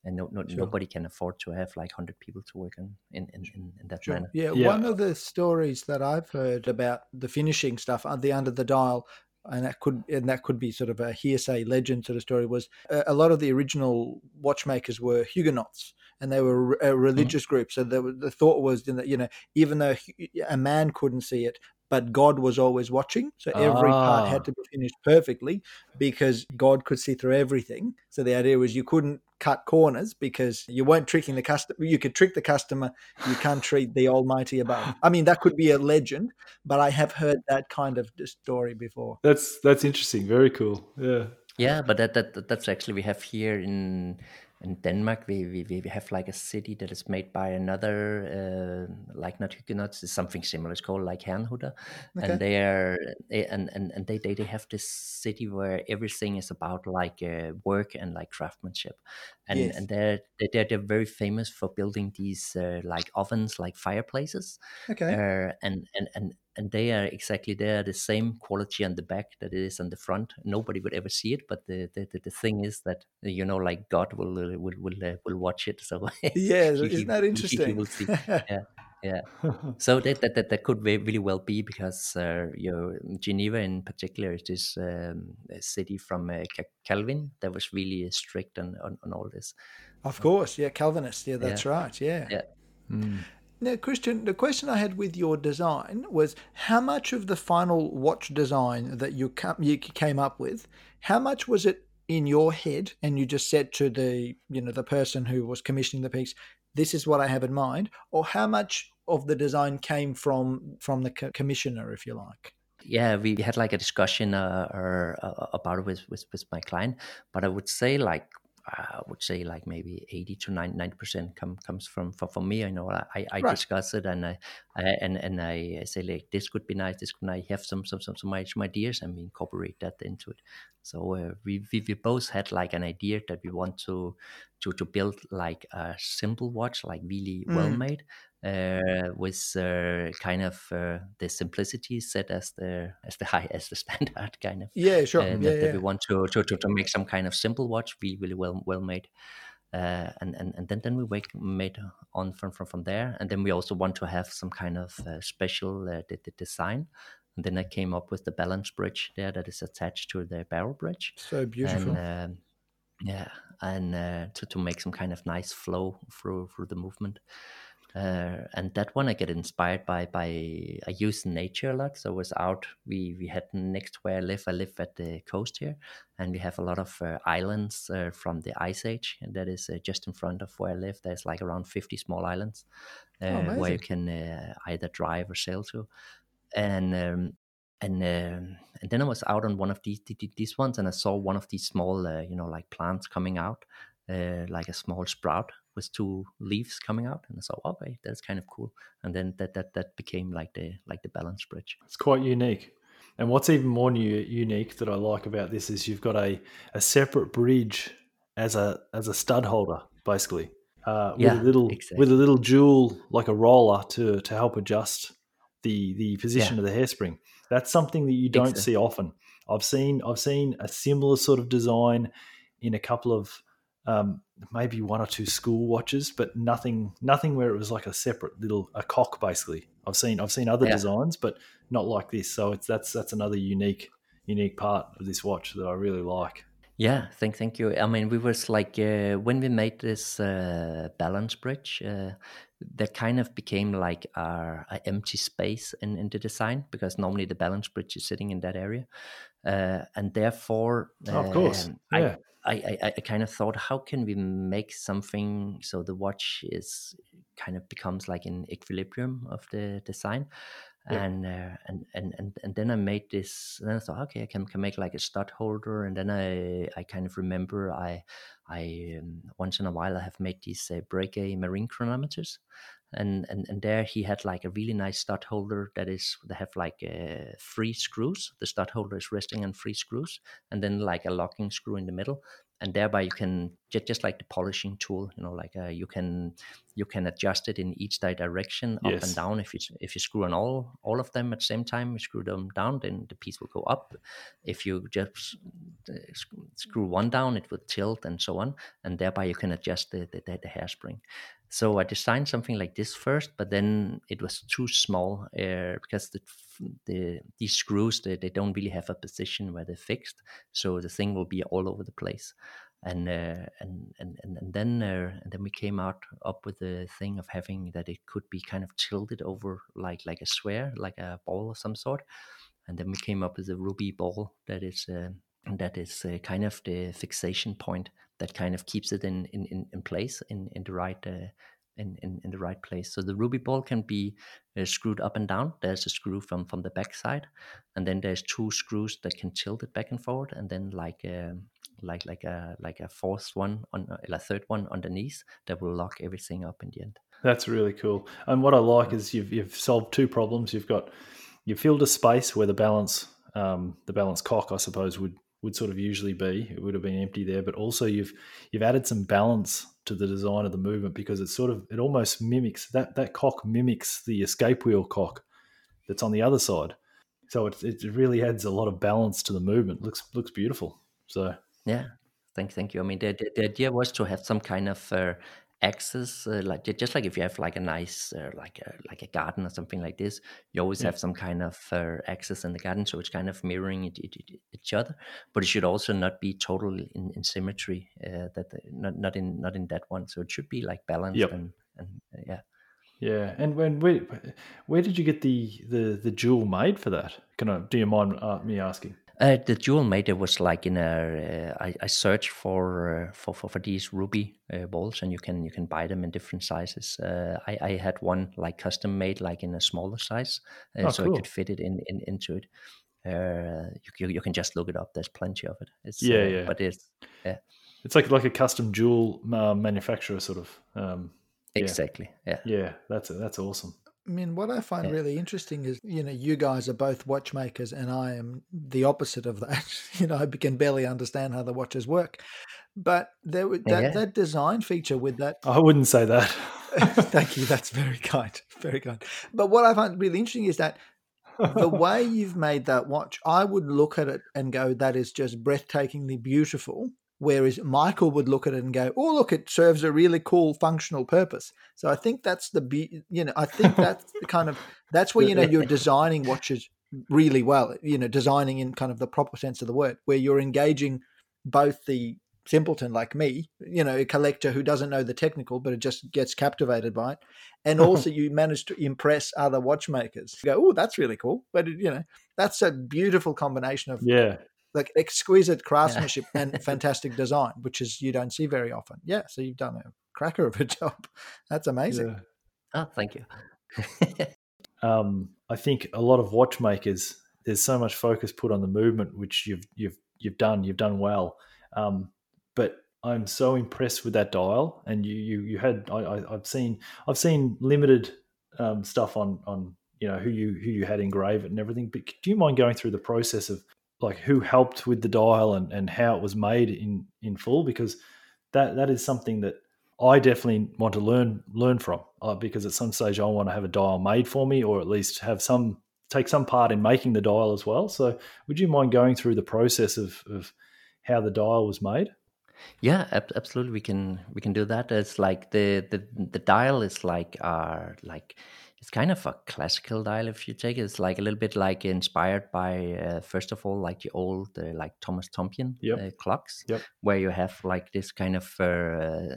and no, no,
Sure.
nobody can afford to have like hundred people to work in in in, in, in that
Sure.
manner.
Yeah,
Yeah.
one of the stories that I've heard about the finishing stuff, uh, the under the dial, and that could and that could be sort of a hearsay legend sort of story was uh, a lot of the original watchmakers were Huguenots, and they were a religious mm-hmm. group. So the, the thought was that you know even though a man couldn't see it, but God was always watching. So every ah. part had ah. to be finished perfectly because God could see through everything. So the idea was you couldn't cut corners because you weren't tricking the customer. You could trick the customer. You can't treat the Almighty above. I mean, that could be a legend, but I have heard that kind of story before.
That's that's interesting. Very cool. Yeah.
Yeah, but that, that that's actually we have here in in Denmark, we, we, we have like a city that is made by another, uh, like not Huguenots, it's something similar. It's called like Herrnhuter. Okay. And they are, and, and, and they, they, they have this city where everything is about like uh, work and like craftsmanship. And, yes. and they're, they're, they're very famous for building these uh, like ovens, like fireplaces.
Okay.
Uh, and, and, and, and they are exactly there the same quality on the back that it is on the front. Nobody would ever see it but the the, the thing is that you know like god will uh, will will, uh, will watch it. <laughs> So
yeah <laughs> he, isn't that interesting he, he will see. <laughs>
Yeah yeah. So that, that that that could really well be because uh, your geneva in particular is this um, city from uh, calvin that was really strict on, on, on all this.
Of course. Yeah calvinist yeah that's
yeah.
right. Yeah.
Yeah.
Mm. Now, Christian, the question I had with your design was how much of the final watch design that you came up with, how much was it in your head, and you just said to the you know the person who was commissioning the piece, "This is what I have in mind," or how much of the design came from from the commissioner, if you like?
Yeah, we had like a discussion uh, or, uh, about it with, with with my client, but I would say like I would say like maybe 80 to 90 percent come, comes from, from from me. I know I, I right. discuss it and I, I, and and I say like this could be nice. This could I have some some some some, some ideas and we incorporate that into it. So uh, we, we we both had like an idea that we want to to to build like a simple watch, like really mm. well made, uh, with uh, kind of uh, the simplicity set as the as the <laughs> high as the standard kind of
yeah sure. yeah,
that,
yeah. that
we want to, to to make some kind of simple watch really really well well made uh, and, and and then then we wake, made on from, from from there. And then we also want to have some kind of uh, special uh, the, the design. And then I came up with the balance bridge there that is attached to the barrel bridge.
So beautiful.
and, um, yeah and to, to make some kind of nice flow through through the movement uh, and that one I get inspired by by I use nature a lot. So I was out. We we had next where I live. I live at the coast here, and we have a lot of uh, islands uh, from the ice age. And that is uh, just in front of where I live. There's like around fifty small islands oh, where you can uh, either drive or sail to. And um, and um, and then I was out on one of these these ones, and I saw one of these small, you know, like plants coming out, like a small sprout with two leaves coming out and i thought okay that's kind of cool and then that that that became like the like the balance bridge
it's quite unique and what's even more new, unique that i like about this is you've got a, a separate bridge as a as a stud holder basically uh, with yeah, a little exactly. with a little jewel like a roller to to help adjust the the position yeah. of the hairspring that's something that you don't exactly. see often i've seen i've seen a similar sort of design in a couple of um, maybe one or two school watches, but nothing nothing where it was like a separate little a cock basically. I've seen I've seen other yeah. designs, but not like this. So it's that's that's another unique unique part of this watch that I really like.
Yeah, thank thank you. I mean, we was like uh, when we made this uh, balance bridge, uh, that kind of became like our, our, empty space in, in the design because normally the balance bridge is sitting in that area, uh, and therefore,
oh, of course, um, yeah.
I, I, I kind of thought, how can we make something so the watch is kind of becomes like an equilibrium of the design, yeah. and, uh, and and and and then I made this. And then I thought, okay, I can, can make like a stud holder, and then I I kind of remember I I um, once in a while I have made these uh, Breguet marine chronometers, and, and and there he had like a really nice stud holder that is they have like uh, three screws. The stud holder is resting on three screws, and then like a locking screw in the middle, and thereby you can just, just like the polishing tool you know like uh, you can you can adjust it in each direction up yes. and down. If you if you screw on all all of them at the same time you screw them down then the piece will go up. If you just uh, screw one down it will tilt and so on. And thereby you can adjust the the, the hairspring so I designed something like this first, but then it was too small uh, because the, the these screws they, they don't really have a position where they're fixed, so the thing will be all over the place. and uh, and and and and then uh, and then we came out up with the thing of having that it could be kind of tilted over like like a sphere, like a ball of some sort, and then we came up with a ruby ball that is uh, that is uh, kind of the fixation point that kind of keeps it in in, in place in in the right uh, in, in, in the right place. So the ruby ball can be uh, screwed up and down. There's a screw from from the back side, and then there's two screws that can tilt it back and forward, and then like um, like like a like a fourth one on uh, a third one underneath that will lock everything up in the end.
That's really cool. And what I like is you've you've solved two problems. You've got you filled a space where the balance um, the balance cock, I suppose, would would sort of usually be. It would have been empty there, but also you've you've added some balance to the design of the movement because it's sort of it almost mimics that that cock mimics the escape wheel cock that's on the other side. So it it really adds a lot of balance to the movement. looks looks beautiful. So
yeah, thank thank you. I mean, the the, the idea was to have some kind of uh, access, uh, like just like if you have like a nice uh, like a like a garden or something like this, you always yeah. have some kind of uh, access in the garden, so it's kind of mirroring it, it, it, each other. But it should also not be total in, in symmetry. Uh, that not not in not in that one. So it should be like balanced yep. and and uh, yeah.
Yeah, and when where, where did you get the, the the jewel made for that? Can I do you mind uh, me asking?
Uh, the jewel maker was like in a. Uh, I, I searched for, uh, for for for these ruby uh, balls, and you can you can buy them in different sizes. Uh, I, I had one like custom made, like in a smaller size, uh, oh, so cool. I could fit it in, in into it. You, you, you can just look it up. There's plenty of it.
It's, yeah, yeah.
But it's yeah.
It's like like a custom jewel manufacturer sort of. Um,
exactly. Yeah.
Yeah, that's that's awesome.
I mean, what I find yeah. really interesting is, you know, you guys are both watchmakers, and I am the opposite of that. <laughs> you know, I can barely understand how the watches work. But there, that yeah. that design feature with that,
I wouldn't say that. <laughs>
thank you. That's very kind, very kind. But what I find really interesting is that the <laughs> way you've made that watch, I would look at it and go, "That is just breathtakingly beautiful." Whereas Michael would look at it and go, "Oh, look, it serves a really cool functional purpose." So I think that's the be- you know I think <laughs> that's the kind of that's where you know you're designing watches really well. You know, designing in kind of the proper sense of the word, where you're engaging both the simpleton like me, you know, a collector who doesn't know the technical, but it just gets captivated by it. And <laughs> also you manage to impress other watchmakers. You go, oh, that's really cool. But, you know, that's a beautiful combination of
yeah
like exquisite <laughs> craftsmanship yeah. and <laughs> fantastic design, which is you don't see very often. Yeah, so you've done a cracker of a <laughs> job. That's amazing. Yeah.
Oh, thank you.
um, I think a lot of watchmakers there's so much focus put on the movement, which you've you've you've done you've done well. Um, but I'm so impressed with that dial, and you you you had I, I have seen I've seen limited um, stuff on on you know who you who you had engrave it and everything. But do you mind going through the process of like who helped with the dial and, and how it was made in in full because that that is something that I definitely want to learn learn from uh, because at some stage I want to have a dial made for me or at least have some take some part in making the dial as well. So would you mind going through the process of, of how the dial was made?
Yeah, absolutely. We can we can do that. It's like the the, the dial is like our like it's kind of a classical dial if you take it. It's like a little bit like inspired by uh, first of all like the old uh, like Thomas Tompion yep. uh, clocks,
yep.
where you have like this kind of uh,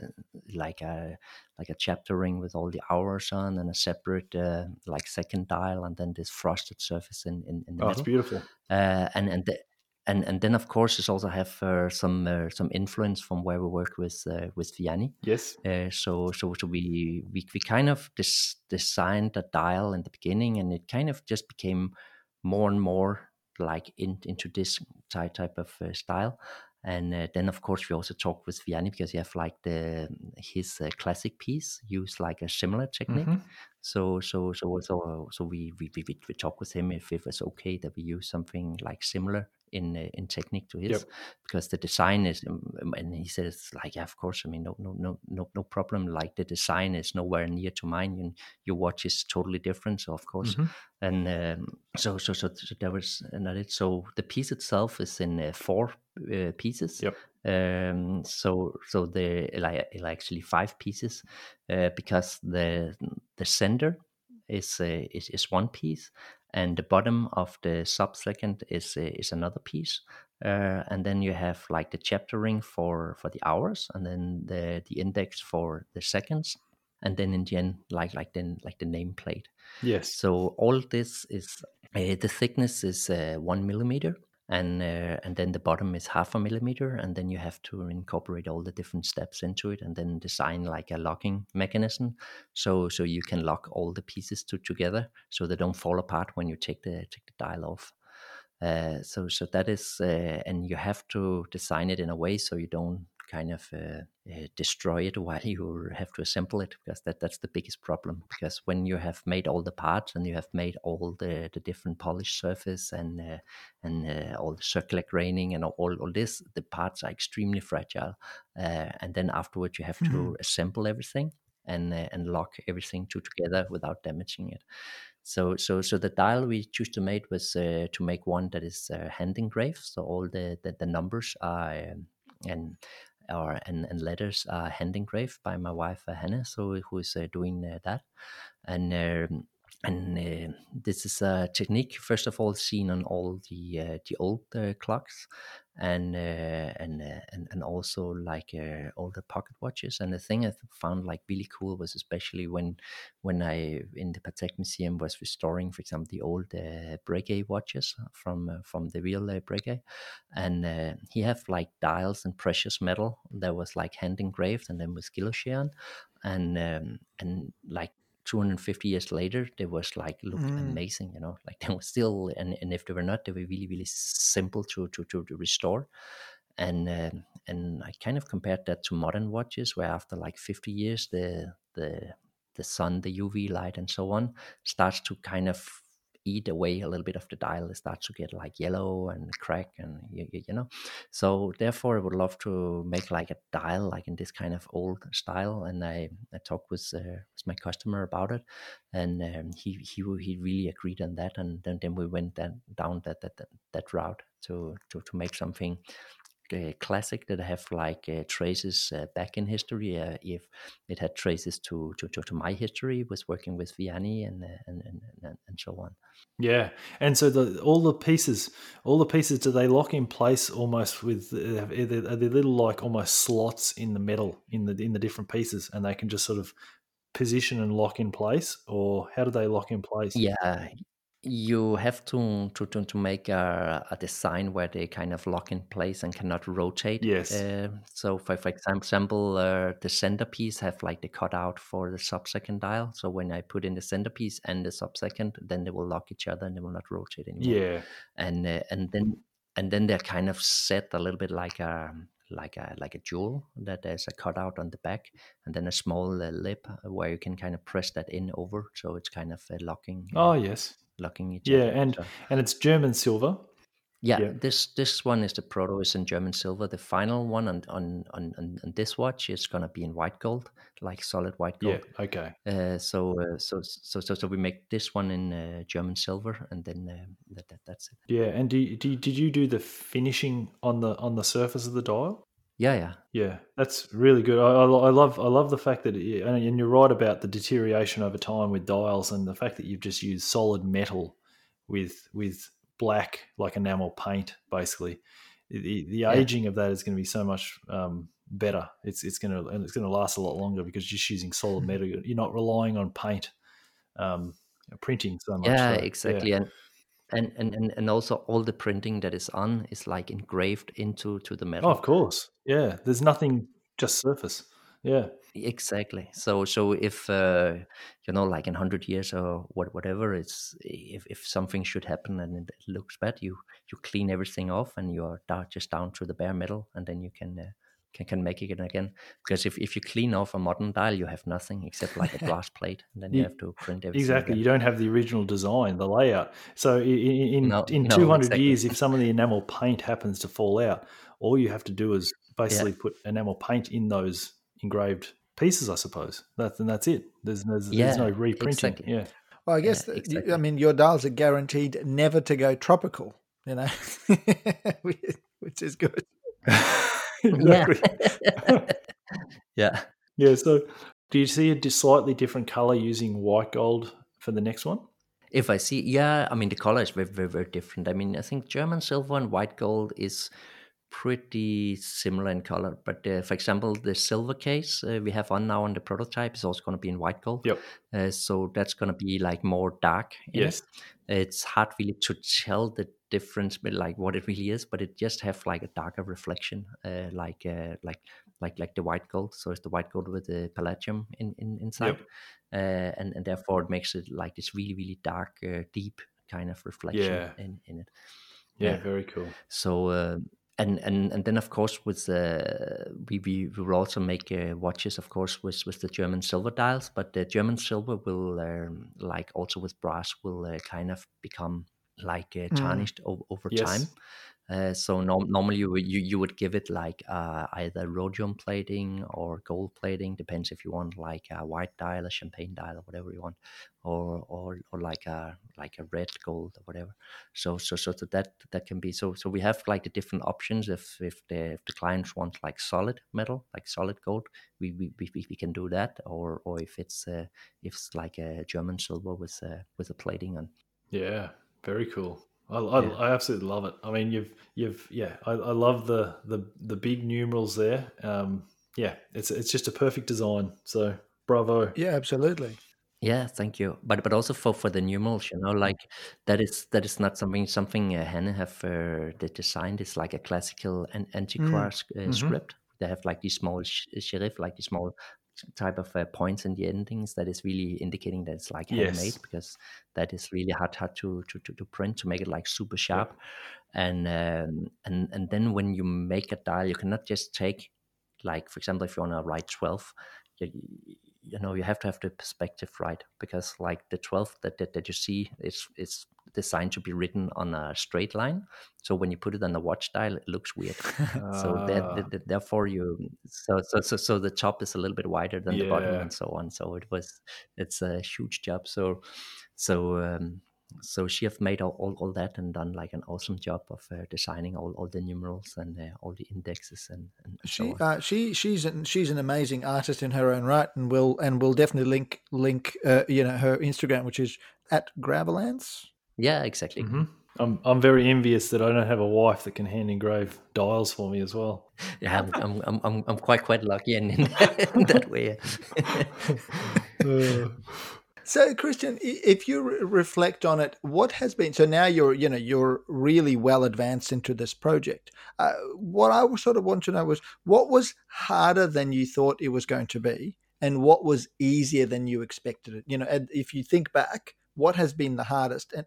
like a like a chapter ring with all the hours on and a separate uh, like second dial and then this frosted surface in in, in the
oh,
middle.
it's beautiful.
Uh, and and the, and and then of course it's also have uh, some uh, some influence from where we work with uh, with Vianney.
Yes.
Uh, so so so we we, we kind of dis- designed a dial in the beginning, and it kind of just became more and more like in, into this type type of uh, style. And uh, then, of course, we also talk with Vianney because you have like the his classic piece use like a similar technique. Mm-hmm. So so so so so we we, we we talk with him if it was okay that we use something like similar in uh, in technique to his yep. because the design is um, um, and he says like yeah of course i mean no no no no no problem. Like the design is nowhere near to mine. And your watch is totally different so of course. Mm-hmm. and um, so, so so so there was another so the piece itself is in uh, four uh, pieces.
Yep.
Um so so the like, actually five pieces uh, because the the center is, uh, is is one piece and the bottom of the sub second is uh, is another piece uh, and then you have like the chapter ring for for the hours, and then the the index for the seconds, and then in the end, like like then like the nameplate.
Yes.
So all this is uh, the thickness is uh, one millimeter, and uh, and then the bottom is half a millimeter, and then you have to incorporate all the different steps into it, and then design like a locking mechanism, so so you can lock all the pieces to together, so they don't fall apart when you take the take the dial off. Uh, so so that is, uh, and you have to design it in a way so you don't kind of uh, uh, destroy it <laughs> while you have to assemble it because that that's the biggest problem. Because when you have made all the parts and you have made all the, the different polished surface and uh, and uh, all the circular graining and all, all this the parts are extremely fragile uh, and then afterwards you have mm-hmm. to assemble everything and uh, and lock everything to together without damaging it. So so so the dial we choose to make was uh, to make one that is uh, hand engraved. So all the the, the numbers are um, and or and, and letters are hand engraved by my wife uh, Hannah, so who is uh, doing uh, that, and um, and uh, this is a technique first of all seen on all the uh, the old uh, clocks and and, and and also like all the pocket watches. And the thing i found like really cool was especially when when i in the patek museum was restoring for example the old uh, breguet watches from from the real uh, breguet. And he have like dials and precious metal that was like hand engraved and then with guilloche and um, and like 250 years later they was like looked mm. amazing you know like they were still and, and if they were not they were really really simple to to to, to restore and uh, and i kind of compared that to modern watches where after like 50 years the the the sun the uv light and so on starts to kind of eat away a little bit of the dial it starts to get like yellow and crack and you, you, know? So therefore i would love to make like a dial like in this kind of old style and i i talked with, uh, with my customer about it and um, he he he really agreed on that and then, then we went then down that, that that that route to to to make something classic that have like uh, traces uh, back in history. Uh, if it had traces to, to, to, my history, was working with Vianney and, uh, and, and, and so on.
Yeah, and so the all the pieces, all the pieces, do they lock in place almost with? Uh, are they, are they little like almost slots in the metal in the in the different pieces, and they can just sort of position and lock in place, or how do they lock in place?
Yeah, you have to to to, to make a, a, design where they kind of lock in place and cannot rotate.
Yes.
Uh, so for for example, uh, the centerpiece have like the cutout for the sub-second dial. So when I put in the centerpiece and the sub-second, then they will lock each other and they will not rotate anymore.
Yeah.
And uh, and then and then they're kind of set a little bit like a like a like a jewel that there's a cutout on the back and then a small uh, lip where you can kind of press that in over so it's kind of uh, locking
oh yes
locking each
yeah,
other.
and so. and it's German silver.
Yeah, yeah, this this one is the proto is in German silver. The final one on on on, on this watch is gonna be in white gold, like solid white gold.
Yeah, okay.
Uh, so, uh, so so so so we make this one in uh, German silver, and then uh, that, that, that's it.
Yeah, and do do did you do the finishing on the on the surface of the dial?
Yeah, yeah,
yeah. That's really good. I, I, I love I love the fact that and you're right about the deterioration over time with dials and the fact that you've just used solid metal with with black like enamel paint basically. The, the aging yeah. of that is going to be so much um, better. It's it's going to and it's going to last a lot longer because you're just using solid metal. You're not relying on paint um, printing so much.
Yeah,
so,
exactly. Yeah. And and, and and and also all the printing that is on is like engraved into to the metal.
Oh, of course, yeah. There's nothing just surface. Yeah,
exactly. So so if uh, you know, like in hundred years or what, whatever, it's if if something should happen and it looks bad, you you clean everything off and you are down, just down to the bare metal, and then you can uh, can, can make it again. Because if, if you clean off a modern dial, you have nothing except like a <laughs> glass plate, and then you, you have to print everything.
Exactly,
again.
you don't have the original design, the layout. So in in, no, in no, 200 exactly. years, if some of the enamel paint happens to fall out, all you have to do is basically yeah. put enamel paint in those engraved pieces, I suppose. That's and that's it. There's there's, yeah, there's no reprinting. Exactly. Yeah.
Well, I guess yeah, exactly. I mean your dials are guaranteed never to go tropical. You know, <laughs> which is good. <laughs> <laughs>
exactly. Yeah. <laughs> yeah.
Yeah. So, do you see a slightly different color using white gold for the next one?
if I see, yeah, I mean the color is very, very, very different. I mean, I think German silver and white gold is pretty similar in color. But uh, for example, the silver case uh, we have on now on the prototype is also going to be in white gold.
Yep.
Uh, so that's going to be like more dark.
Yes.
It. It's hard really to tell the difference, but like what it really is. But it just have like a darker reflection, uh, like uh, like like like the white gold. So it's the white gold with the palladium in, in inside,
Yep.
uh, and and therefore it makes it like this really really dark, uh, deep kind of reflection
Yeah.
in in it.
Yeah,
Yeah.
very cool.
So uh, and and and then of course with uh, we, we we will also make uh, watches of course with with the German silver dials, but the German silver will um, like also with brass will uh, kind of become like uh,
Mm.
tarnished o- over
Yes.
time. Uh, so norm- normally you, you you would give it like uh, either rhodium plating or gold plating, depends if you want like a white dial, a champagne dial, or whatever you want, or or or like a like a red gold or whatever so so so that that can be so so we have like the different options if if the if the clients want like solid metal like solid gold we we, we, we- we can do that or or if it's uh, if it's like a german silver with uh, with a plating on
Yeah, very cool. I, I,
Yeah.
I absolutely love it. I mean, you've you've yeah, I, I love the the the big numerals there. Um, yeah, it's it's just a perfect design. So bravo.
Yeah, absolutely.
yeah thank you but but also for for the numerals you know like that is that is not something something uh, Hanne have uh, they designed it's like a classical and antiquar sc- uh,
Mhm.
script they have like these small sh- serif like these small type of uh, points in the endings that is really indicating that it's like handmade
Yes.
because that is really hard hard to to, to, to print to make it like super sharp and um, and and then when you make a dial you cannot just take like for example if you want to write 12 you, you know you have to have the perspective right because like the 12 that, that, that you see is is designed to be written on a straight line so when you put it on the watch dial it looks weird so that, <laughs>
Ah.
that, that- therefore you so, so so so the top is a little bit wider than the bottom and so on so it was it's a huge job so so um so she have made all, all, all that and done like an awesome job of uh, designing all, all the numerals and uh, all the indexes and, and so
She
on.
uh, she she's an, she's an amazing artist in her own right, and will and will definitely link link uh, you know her Instagram, which is at Gravelance.
Yeah exactly
Mhm. I'm I'm very envious that I don't have a wife that can hand engrave dials for me as well.
Yeah, I'm I'm I'm I'm, I'm quite quite lucky in, in, <laughs> that way. <laughs>
Uh,
So, Christian, if you re- reflect on it, what has been so now you're you know you're really well advanced into this project. Uh, what I sort of want to know was what was harder than you thought it was going to be, and what was easier than you expected it. You know, and if you think back, what has been the hardest, and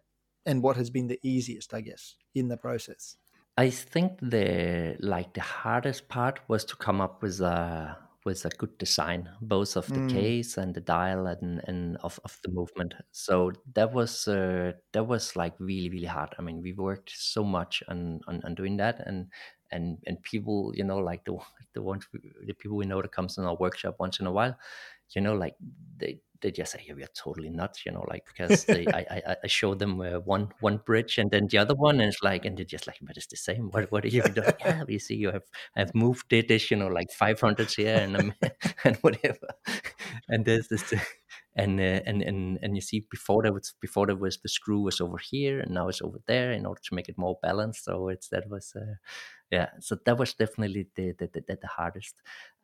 and what has been the easiest, I guess, in the process.
I think the like the hardest part was to come up with a with a good design, both of the
Mm.
case and the dial and, and of, of the movement. So that was uh, that was like really really hard. I mean, we worked so much on, on, on doing that, and and and people, you know, like the <laughs> the ones the people we know that comes in our workshop once in a while, you know, like they they just say, yeah, we are totally nuts, you know, like because they, I, I I show them uh, one one bridge and then the other one, and it's like, and they're just like, but it's the same. What what are you doing? <laughs> yeah, you see, you have I've moved it, this, you know, like five hundred here and um, <laughs> and whatever, and there's this. And, uh, and and and you see before there was before there was the screw was over here and now it's over there in order to make it more balanced so it's that was uh, yeah so that was definitely the the, the, the hardest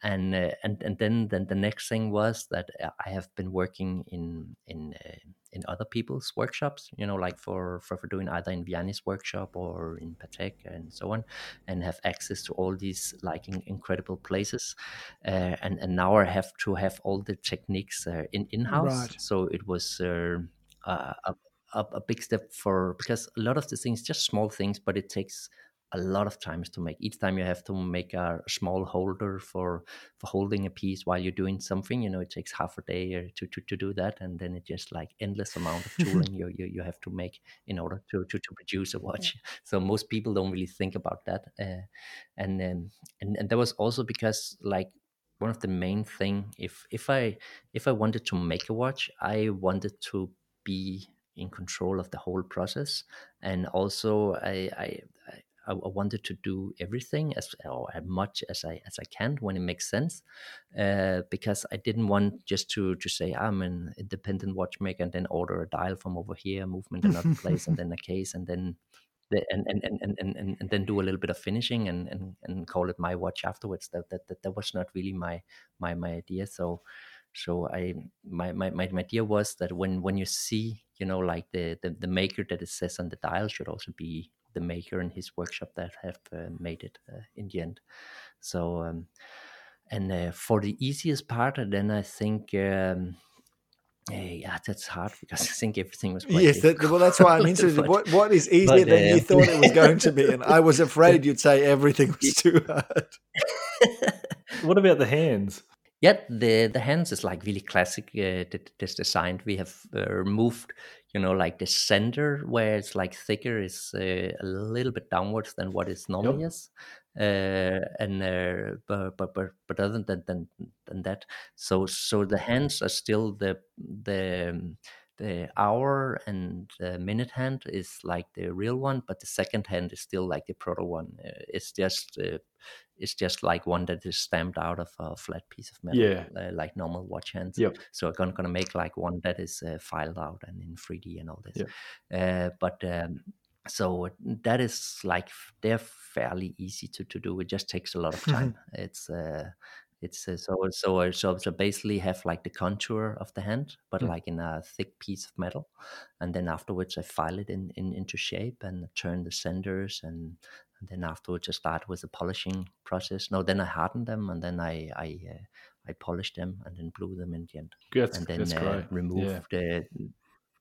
and uh, and and then then the next thing was that uh, I have been working in in uh, in other people's workshops, you know, like for for, for doing either in Vianney's workshop or in Patek and so on, and have access to all these like in, incredible places, uh, and and now I have to have all the techniques uh, in in house.
Right.
So it was. Uh, uh, a, a, a big step for because a lot of the things just small things but it takes a lot of times to make each time you have to make a small holder for for holding a piece while you're doing something you know it takes half a day or to, to, to do that and then it just like endless amount of tooling <laughs> you, you you have to make in order to to, to produce a watch. <laughs> So most people don't really think about that uh, and um, and and that was also because like one of the main thing if if i if i wanted to make a watch i wanted to be in control of the whole process and also i i, I I, wanted to do everything as or as much as I as I can when it makes sense, uh, because I didn't want just to to say I'm an independent watchmaker and then order a dial from over here, movement another place, and <laughs> then a case, and then the, and, and, and, and, and, and then do a little bit of finishing and, and, and call it my watch afterwards. That, that, that, that was not really my, my, my idea. So, so I, my, my, my, my idea was that when, when you see, you know, like the, the, the maker that it says on the dial should also be the maker and his workshop that have uh, made it uh, in the end. So, um, and uh, for the easiest part, then I think, um, yeah, that's hard <laughs> because I think everything was
yes. That, well, that's why I'm interested. <laughs> but, what what is easier but, than you thought it was going to be? And I was <laughs> afraid you'd say everything was too hard.
what about the hands?
Yeah, the the hands is like really classic. Uh, this design we have uh, removed, you know, like the center where it's like thicker is uh, a little bit downwards than what is it normally yep. is, uh, and uh, but, but but but other than, than than that, so so the hands are still the the um, the hour and the minute hand is like the real one, but the second hand is still like the proto one. Uh, it's just uh, it's just like one that is stamped out of a flat piece of metal,
yeah.
uh, like normal watch hands.
Yep.
So I'm gonna make like one that is uh, filed out and in 3D and all this.
Yep.
Uh, but um, so that is like they're fairly easy to, to do. It just takes a lot of <laughs> time. it's uh, it's uh, so so so so basically have like the contour of the hand, but mm. like in a thick piece of metal, and then afterwards I file it in, in into shape and turn the centers and and then afterwards I start with the polishing process. No, then I harden them and then I I uh, I polish them and then blue them in the end.
That's,
and then
that's
uh, remove yeah. the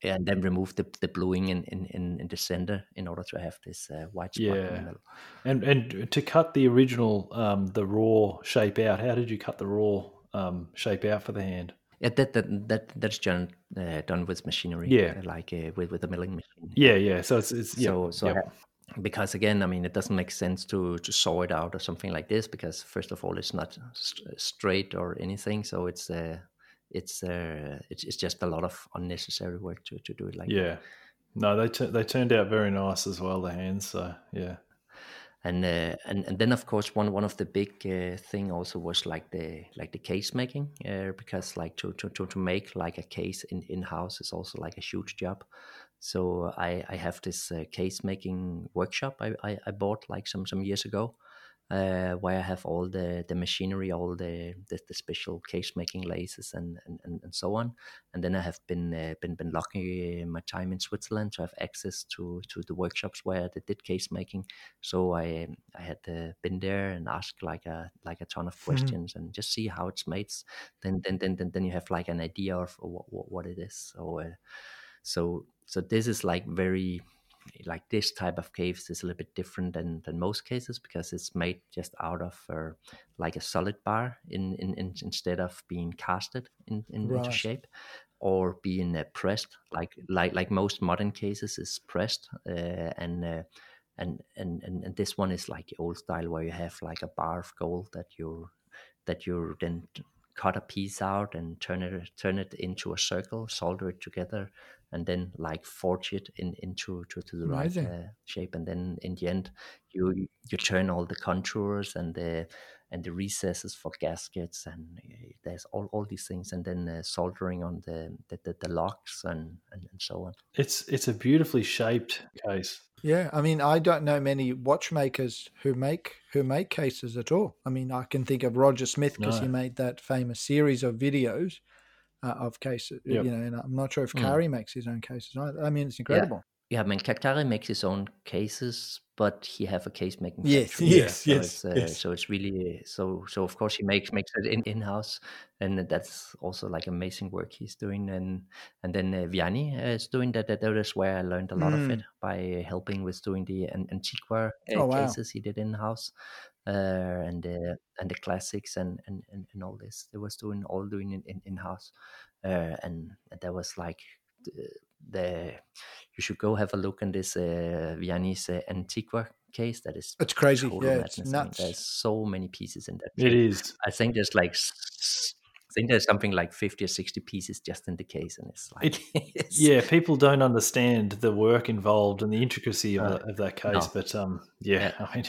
and then remove the, the bluing in, in, in the center in order to have this uh, white spot
yeah. in the middle. And and to cut the original um, the raw shape out, how did you cut the raw um, shape out for the hand?
Yeah, that that, that that's done uh, done with machinery.
Yeah,
uh, like uh, with with a milling machine.
Yeah, yeah. So it's, it's
so so. Yep. because again, I mean, it doesn't make sense to to saw it out or something like this because first of all, it's not st- straight or anything. So it's uh, it's uh, it's, it's just a lot of unnecessary work to, to do it like
yeah.
That.
no they t- they turned out very nice as well the hands so yeah.
And uh, and and then of course one one of the big uh, thing also was like the like the case making uh, because like to, to to to make like a case in in house is also like a huge job. So i i have this uh, case making workshop I, I i bought like some some years ago uh, where I have all the, the machinery, all the, the, the special case making lasers and, and, and, so on. And then I have been uh, been been lucky my time in Switzerland to have access to, to the workshops where they did case making. So I I had uh, been there and asked like a like a ton of mm-hmm. questions mm-hmm. and just see how it's made. Then then then then, then you have like an idea of what, what, what it is. So uh, so so this is like very like this type of caves is a little bit different than, than most cases because it's made just out of uh, like a solid bar in, in, in, instead of being casted in, in right. into shape or being uh, pressed like like like most modern cases is pressed uh, and, uh, and and and and this one is like old style where you have like a bar of gold that you that you then cut a piece out and turn it turn it into a circle solder it together and then like forge it in into to, to the Amazing. right uh, shape and then in the end you you turn all the contours and the and the recesses for gaskets and uh, there's all, all these things and then uh, soldering on the the, the, the locks and, and, and so on
it's it's a beautifully shaped case
yeah i mean i don't know many watchmakers who make who make cases at all i mean i can think of roger smith because no. he made that famous series of videos uh, of cases. Yep. You know, and I'm not sure if mm. makes his own cases. I, I mean, it's incredible.
Yeah, yeah I mean, Kari makes his own cases, but he have a case making.
Yes, yes,
so
yes,
it's, uh,
yes.
So it's really so. So of course he makes makes it in in house, and that's also like amazing work he's doing. And and then uh, Vianney uh, is doing that. That is where I learned a lot mm. of it by helping with doing the Antiqua uh, oh, wow. cases he did in house uh, and the and the classics and, and and and all this. They was doing all doing in in, house, uh, and that was like the, the, you should go have a look in this uh, Vianney's uh, Antiqua case. That is
it's crazy. Yeah, it's nuts.
there's so many pieces in that.
It is.
I think there's like think there's something like 50 or 60 pieces just in the case and it's like
it, <laughs> it's, yeah people don't understand the work involved and the intricacy of, uh, of that case no. but um yeah, yeah, <laughs> i mean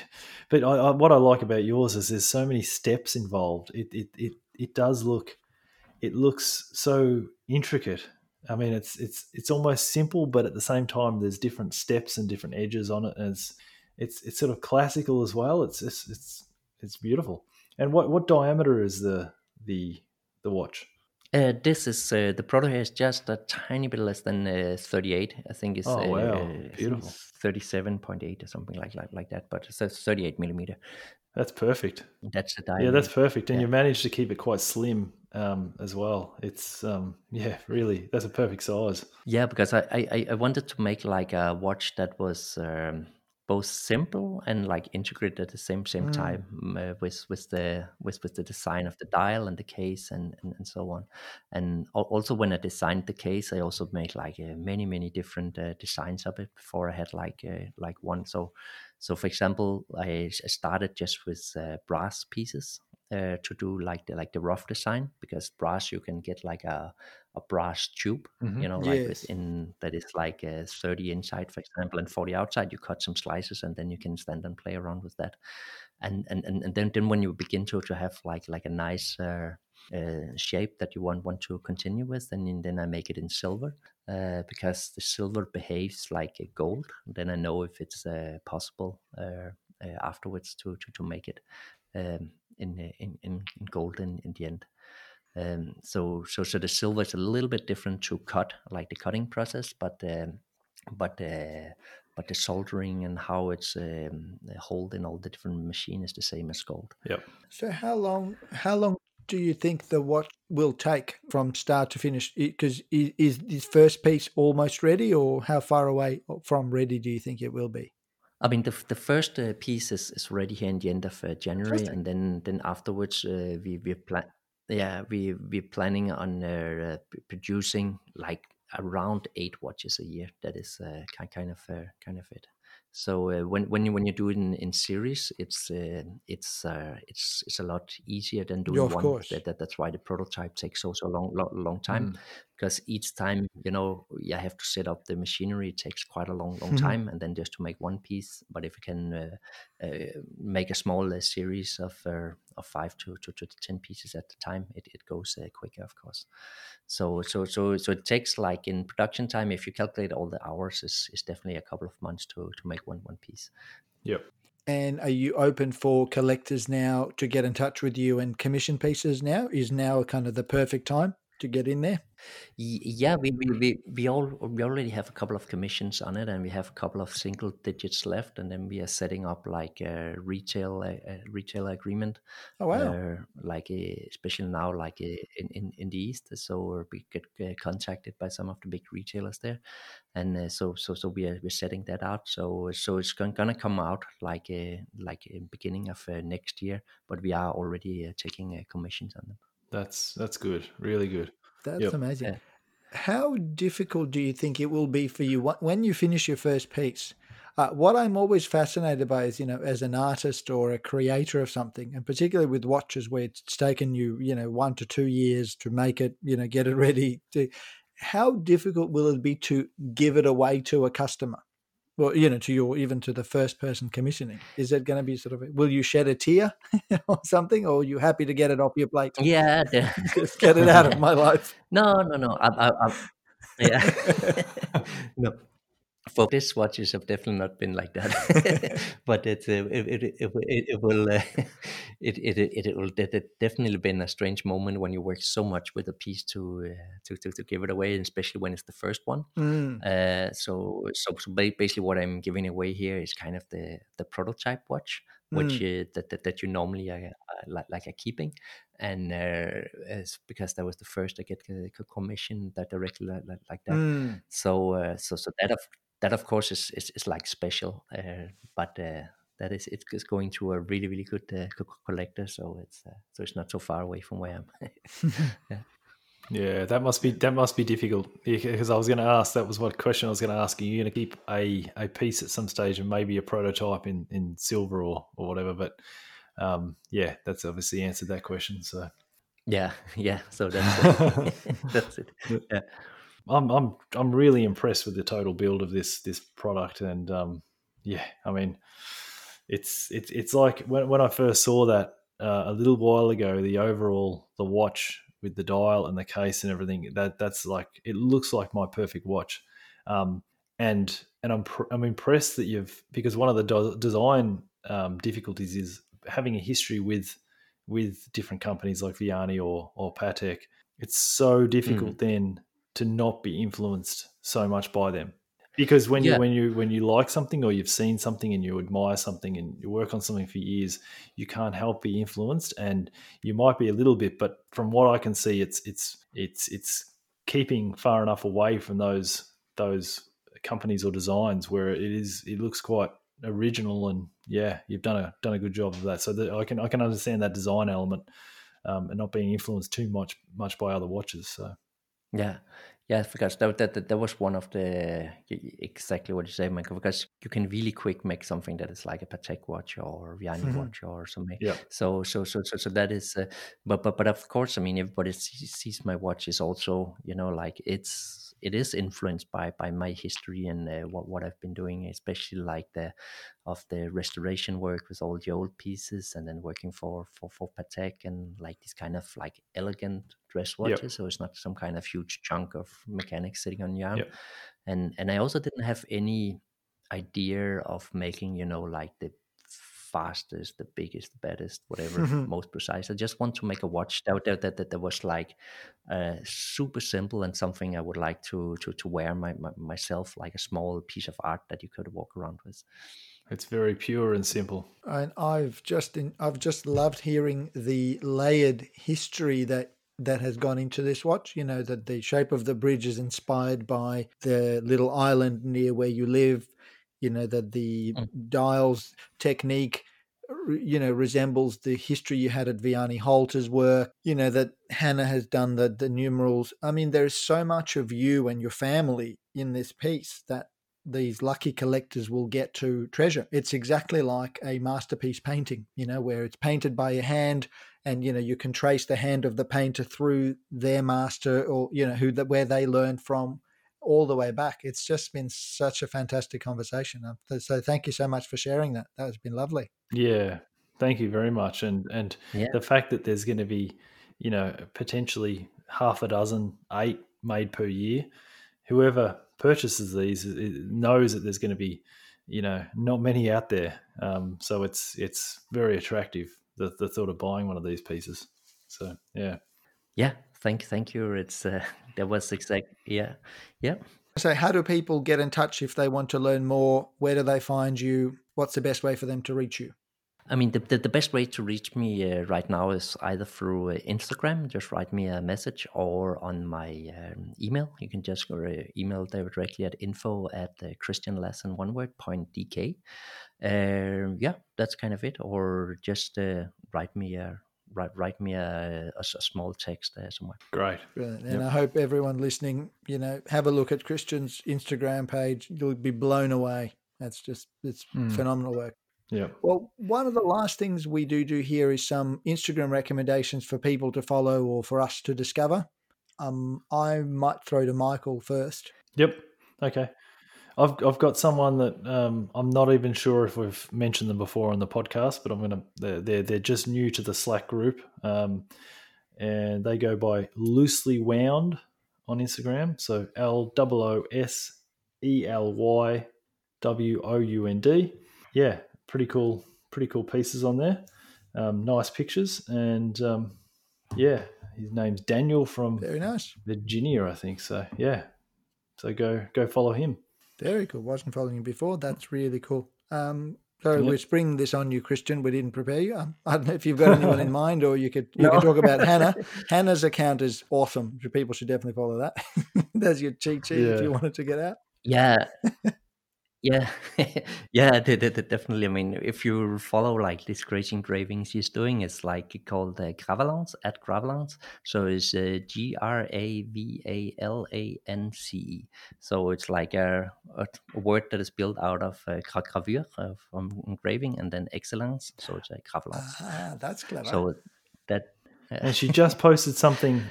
but I, I, what i like about yours is there's so many steps involved. It it it, it does look it looks so intricate. I mean it's it's it's almost simple but at the same time there's different steps and different edges on it and it's it's it's sort of classical as well. It's it's it's, it's beautiful. And what what diameter is the the the watch?
Uh, this is uh, the Proto is just a tiny bit less than uh, 38. I think it's
oh, wow. beautiful
37.8 or something like, like like that. But it's 38 millimeter.
That's perfect.
That's the diameter.
Yeah, that's perfect, and yeah. you managed to keep it quite slim um, as well. It's um, yeah, really, that's a perfect size.
Yeah, because I, I I wanted to make like a watch that was. Um, both simple and like integrated at the same same mm. time uh, with with the with with the design of the dial and the case and and, and so on. And also when i designed the case i also made like uh, many many different uh, designs of it before i had like uh, like one. So so for example i, started just with uh, brass pieces uh, to do like the like the rough design because brass you can get like a a brass tube, mm-hmm. you know, like yes. within that is like a 30 inside, for example, and 40 outside. You cut some slices and then you can stand and play around with that. And and and, and then, then when you begin to to have like like a nice uh, uh, shape that you want want to continue with, then then I make it in silver uh, because the silver behaves like a gold. Then I know if it's uh, possible uh, uh, afterwards to, to to make it um, in, in in in gold in, in the end. Um, so so so the silver is a little bit different to cut, like the cutting process, but um, but uh, but the soldering and how it's um, hold in all the different machine is the same as gold.
Yep.
So how long how long do you think the watch will take from start to finish? Because is this first piece almost ready, or how far away from ready do you think it will be?
I mean, the the first uh, piece is, is ready here in the end of uh, January, and then then afterwards uh, we we plan yeah, we we're planning on uh, producing like around eight watches a year. That is uh, kind of uh, kind of it. So uh, when when you when you do it in, in series, it's uh, it's uh, it's it's a lot easier than doing
yeah,
one.
Course.
That, that, that's why the prototype takes so so long long, long time mm. Because each time you know you have to set up the machinery. It takes quite a long long time, and then just to make one piece. But if you can uh, uh, make a small uh, series of of five to, to, to ten pieces at the time, it, it goes quicker, of course. So so so so it takes like in production time, if you calculate all the hours, is is definitely a couple of months to to make one one piece.
Yep.
And are you open for collectors now to get in touch with you and commission pieces now? Is now kind of the perfect time to get in there?
Yeah, we we we we all we already have a couple of commissions on it, and we have a couple of single digits left, and then we are setting up like a retail a, a retail agreement.
Oh wow!
Uh, like a, especially now, like a, in, in in the east, so we get uh, contacted by some of the big retailers there, and uh, so so so we are we're setting that out. So so it's going, gonna come out like a, like in beginning of uh, next year, but we are already uh, taking uh, commissions on them.
That's that's good, really good.
That's yep. amazing. Yeah. How difficult do you think it will be for you when you finish your first piece? Uh, what I'm always fascinated by is, you know, as an artist or a creator of something, and particularly with watches where it's taken you, you know, one to two years to make it, you know, get it <laughs> ready. To, how difficult will it be to give it away to a customer? Well, you know, to your even to the first person commissioning, is it going to be sort of? Will you shed a tear <laughs> or something, or are you happy to get it off your plate?
Yeah, <laughs>
just get it out of my <laughs> life.
No, no, no. I, I, I, yeah, no for this watches have definitely not been like that <laughs> but it, uh, it, it, it, it, will uh, <laughs> it, it, it, it will it definitely been a strange moment when you work so much with a piece to uh, to, to, to give it away especially when it's the first one
mm.
uh, so, so so basically what i'm giving away here is kind of the the prototype watch which mm. that, that, that you normally are, like, like are keeping and uh, because that was the first I get a commission that directly like, like that.
Mm.
So uh, so so that of that of course is is, is like special, uh, but uh, that is it's going to a really really good uh, collector, so it's uh, so it's not so far away from where I'm. <laughs> <laughs>
yeah. Yeah, that must be that must be difficult because I was going to ask. That was what question I was going to ask. Are you going to keep a, a piece at some stage and maybe a prototype in, in silver or, or whatever? But um, yeah, that's obviously answered that question. So
Yeah, <laughs> yeah. So that's it. that's it. Yeah.
I'm I'm I'm really impressed with the total build of this this product, and um, yeah, I mean, it's it's it's like when when I first saw that uh, a little while ago, the overall the watch with the dial and the case and everything that that's like it looks like my perfect watch, um, and and I'm pr- I'm impressed that you've because one of the do- design um, difficulties is having a history with with different companies like Vianney or or Patek. It's so difficult mm. then to not be influenced so much by them. Because when yeah. you when you when you like something or you've seen something and you admire something and you work on something for years you can't help be influenced and you might be a little bit but from what i can see it's it's it's it's keeping far enough away from those those companies or designs where it is it looks quite original and yeah you've done a done a good job of that. So that i can i can understand that design element um, and not being influenced too much much by other watches so
yeah, yeah, because that that that, that was one of the exactly what you say, Michael. Because you can really quick make something that is like a Patek watch or Vianney mm-hmm. watch or something.
Yeah.
So so so so so that is, uh, but but but of course, I mean, everybody sees my watch is also you know like it's it is influenced by by my history and uh, what what I've been doing, especially like the of the restoration work with all the old pieces, and then working for for for Patek and like this kind of like elegant dress watches. Yep. So it's not some kind of huge chunk of mechanics sitting on your arm. Yep. And and I also didn't have any idea of making you know like the fastest, the biggest, the baddest, whatever, mm-hmm. <laughs> most precise. I just want to make a watch that that that, that was like uh, super simple and something I would like to to to wear my, my, myself, like a small piece of art that you could walk around with.
It's very pure and simple.
And I've just in, I've just loved hearing the layered history that that has gone into this watch. You know that the shape of the bridge is inspired by the little island near where you live you know that the mm. dials technique you know resembles the history you had at Vianney Halter's work you know that Hannah has done the the numerals. I mean there's so much of you and your family in this piece that these lucky collectors will get to treasure. It's exactly like a masterpiece painting you know where it's painted by a hand and you know you can trace the hand of the painter through their master or you know who that where they learned from all the way back. It's just been such a fantastic conversation. Uh, so thank you so much for sharing that. That has been lovely.
Yeah, thank you very much. And and yeah. the fact that there's going to be, you know, potentially half a dozen, eight made per year. Whoever purchases these knows that there's going to be, you know, not many out there. Um, so it's it's very attractive the the thought of buying one of these pieces. So yeah.
Yeah, thank you. thank you. It's uh, <laughs> that was exact. Yeah, yeah.
So, how do people get in touch if they want to learn more? Where do they find you? What's the best way for them to reach you?
I mean, the, the, the best way to reach me uh, right now is either through uh, Instagram, just write me a message, or on my um, email. You can just uh, email directly at info at uh, Christian Lassen one word point dk. Uh, yeah, that's kind of it. Or just uh, write me a write, write me a, a, a small text there somewhere.
Great.
Brilliant. And yep. I hope everyone listening, you know, have a look at Christian's Instagram page. You'll be blown away. That's just, it's mm. phenomenal work.
Yeah.
Well, one of the last things we do do here is some Instagram recommendations for people to follow or for us to discover. Um, I might throw to Michael first.
Yep. Okay. I've I've got someone that um, I'm not even sure if we've mentioned them before on the podcast, but I'm gonna they're they're, they're just new to the Slack group, um, and they go by loosely wound on Instagram. So L O O S E L Y W O U N D. Yeah, pretty cool, pretty cool pieces on there. Um, nice pictures, and um, yeah, his name's Daniel from
very nice
Virginia, I think. So yeah, so go go follow him.
Very cool. Wasn't following you before. That's really cool. Um, so yep. we're springing this on you, Christian. We didn't prepare you. Um, I don't know if you've got anyone in <laughs> mind, or you could you no. could talk about Hannah. <laughs> Hannah's account is awesome. People should definitely follow that. <laughs> There's your cheat sheet yeah. if you wanted to get out.
Yeah, yeah, <laughs> yeah, definitely. I mean, if you follow like this crazy engravings he's doing, it's like called uh, Gravalance at Gravalance. So it's uh, G R A V A L A N C E. So it's like a, a, a, word that is built out of uh, gravure uh, from engraving and then excellence. So it's a Gravalance.
Ah, that's clever.
So that
and she <laughs> just posted something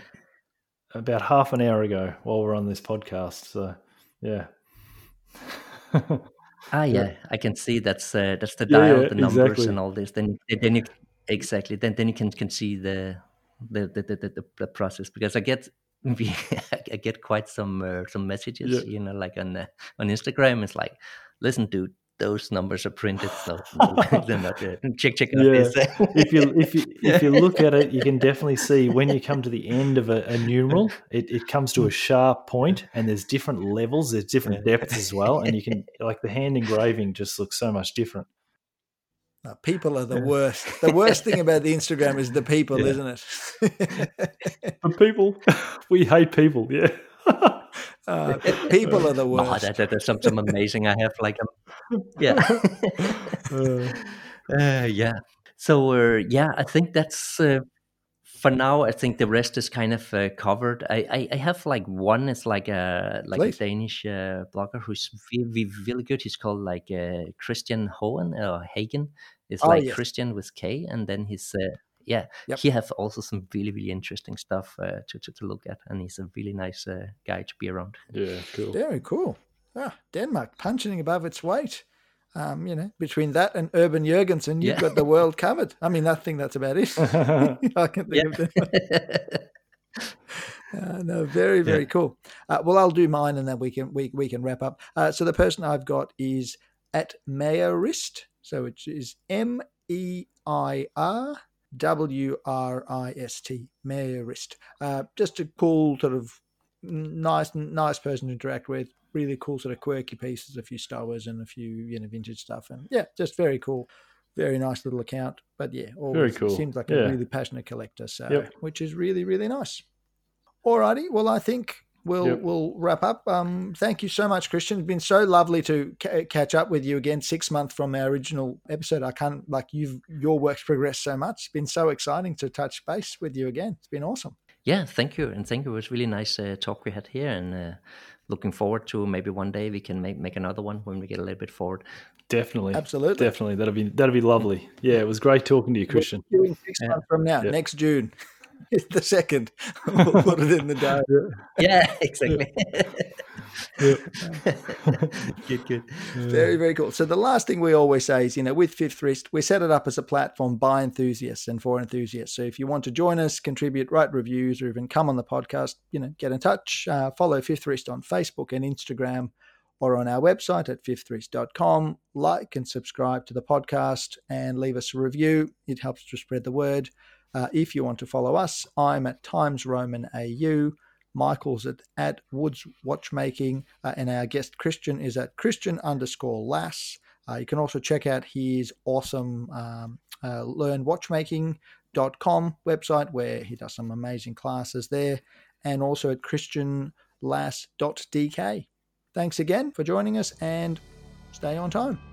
about half an hour ago while we're on this podcast. So, yeah. <laughs>
ah, yeah. yeah, I can see that's uh, that's the dial, yeah, yeah, the numbers, exactly. and all this. Then, then you exactly then then you can can see the the the the, the, the process because I get <laughs> I get quite some uh, some messages, you know, like on uh, on Instagram. It's like, listen, dude, those numbers are printed, so they're not good. <laughs> Check check out
yeah. this. <laughs> if you if you if you look at it, you can definitely see when you come to the end of a, a numeral, it, it comes to a sharp point, and there's different levels, there's different depths as well, and you can <laughs> like the hand engraving just looks so much different.
Uh, people are the worst. The worst thing about the Instagram is the people, yeah. isn't it?
the people, we hate people. Yeah.
Uh, <laughs> people are the worst. Oh,
that, that, that's something amazing. I have like a yeah, <laughs> uh, uh, yeah. So uh, yeah, I think that's uh, for now. I think the rest is kind of uh, covered. I, I, I have like one is like a like Please. a Danish blogger who's really, really good. He's called like Christian Hohen or Hagen. It's oh, like yes. Christian with K, and then he's yeah, yep. he have also some really really interesting stuff uh, to, to, to look at, and he's a really nice uh, guy to be around.
Yeah, cool.
Very cool. Ah, Denmark punching above its weight. Um, you know, between that and Urban Jurgensen, you've yeah. got the world covered. I mean, I think that's about it. <laughs> <laughs> I can think yeah. of that. <laughs> Uh, no, very very yeah. cool. Uh, well, I'll do mine, and then we can we we can wrap up. Uh, so the person I've got is at Meirwrist. So it is M E I R W R I S T, Meirwrist. Uh, just a cool sort of nice, nice person to interact with. Really cool, sort of quirky pieces, a few Star Wars and a few you know vintage stuff, and yeah, just very cool. Very nice little account, but yeah, always very cool. seems like yeah. a really passionate collector. So, yep. which is really, really nice. Alrighty, well, I think we'll yep. we'll wrap up. Um, thank you so much, Christian. It's been so lovely to ca- catch up with you again. Six months from our original episode, I can't like you've your work's progressed so much. It's been so exciting to touch base with you again. It's been awesome.
Yeah, thank you, and thank you. It was really nice uh, talk we had here, and uh, looking forward to maybe one day we can make make another one when we get a little bit forward.
Definitely,
absolutely,
definitely. That'll be that'll be lovely. <laughs> Yeah, it was great talking to you, Christian.
Six yeah. months from now, yeah. next June. <laughs> the second. <laughs> we'll put it in the diary.
Yeah, exactly. <laughs> good, good.
Very, very cool. So the last thing we always say is, you know, with Fifth Wrist, we set it up as a platform by enthusiasts and for enthusiasts. So if you want to join us, contribute, write reviews, or even come on the podcast, you know, get in touch. Uh, follow Fifth Wrist on Facebook and Instagram or on our website at fifthwrist.com. Like and subscribe to the podcast and leave us a review. It helps to spread the word. Uh, if you want to follow us, I'm at Times Roman AU. Michael's at, at Woods Watchmaking, uh, and our guest Christian is at Christian underscore Lass. Uh, you can also check out his awesome um, uh, learnwatchmaking.com website where he does some amazing classes there, and also at christianlass.dk. Thanks again for joining us and stay on time.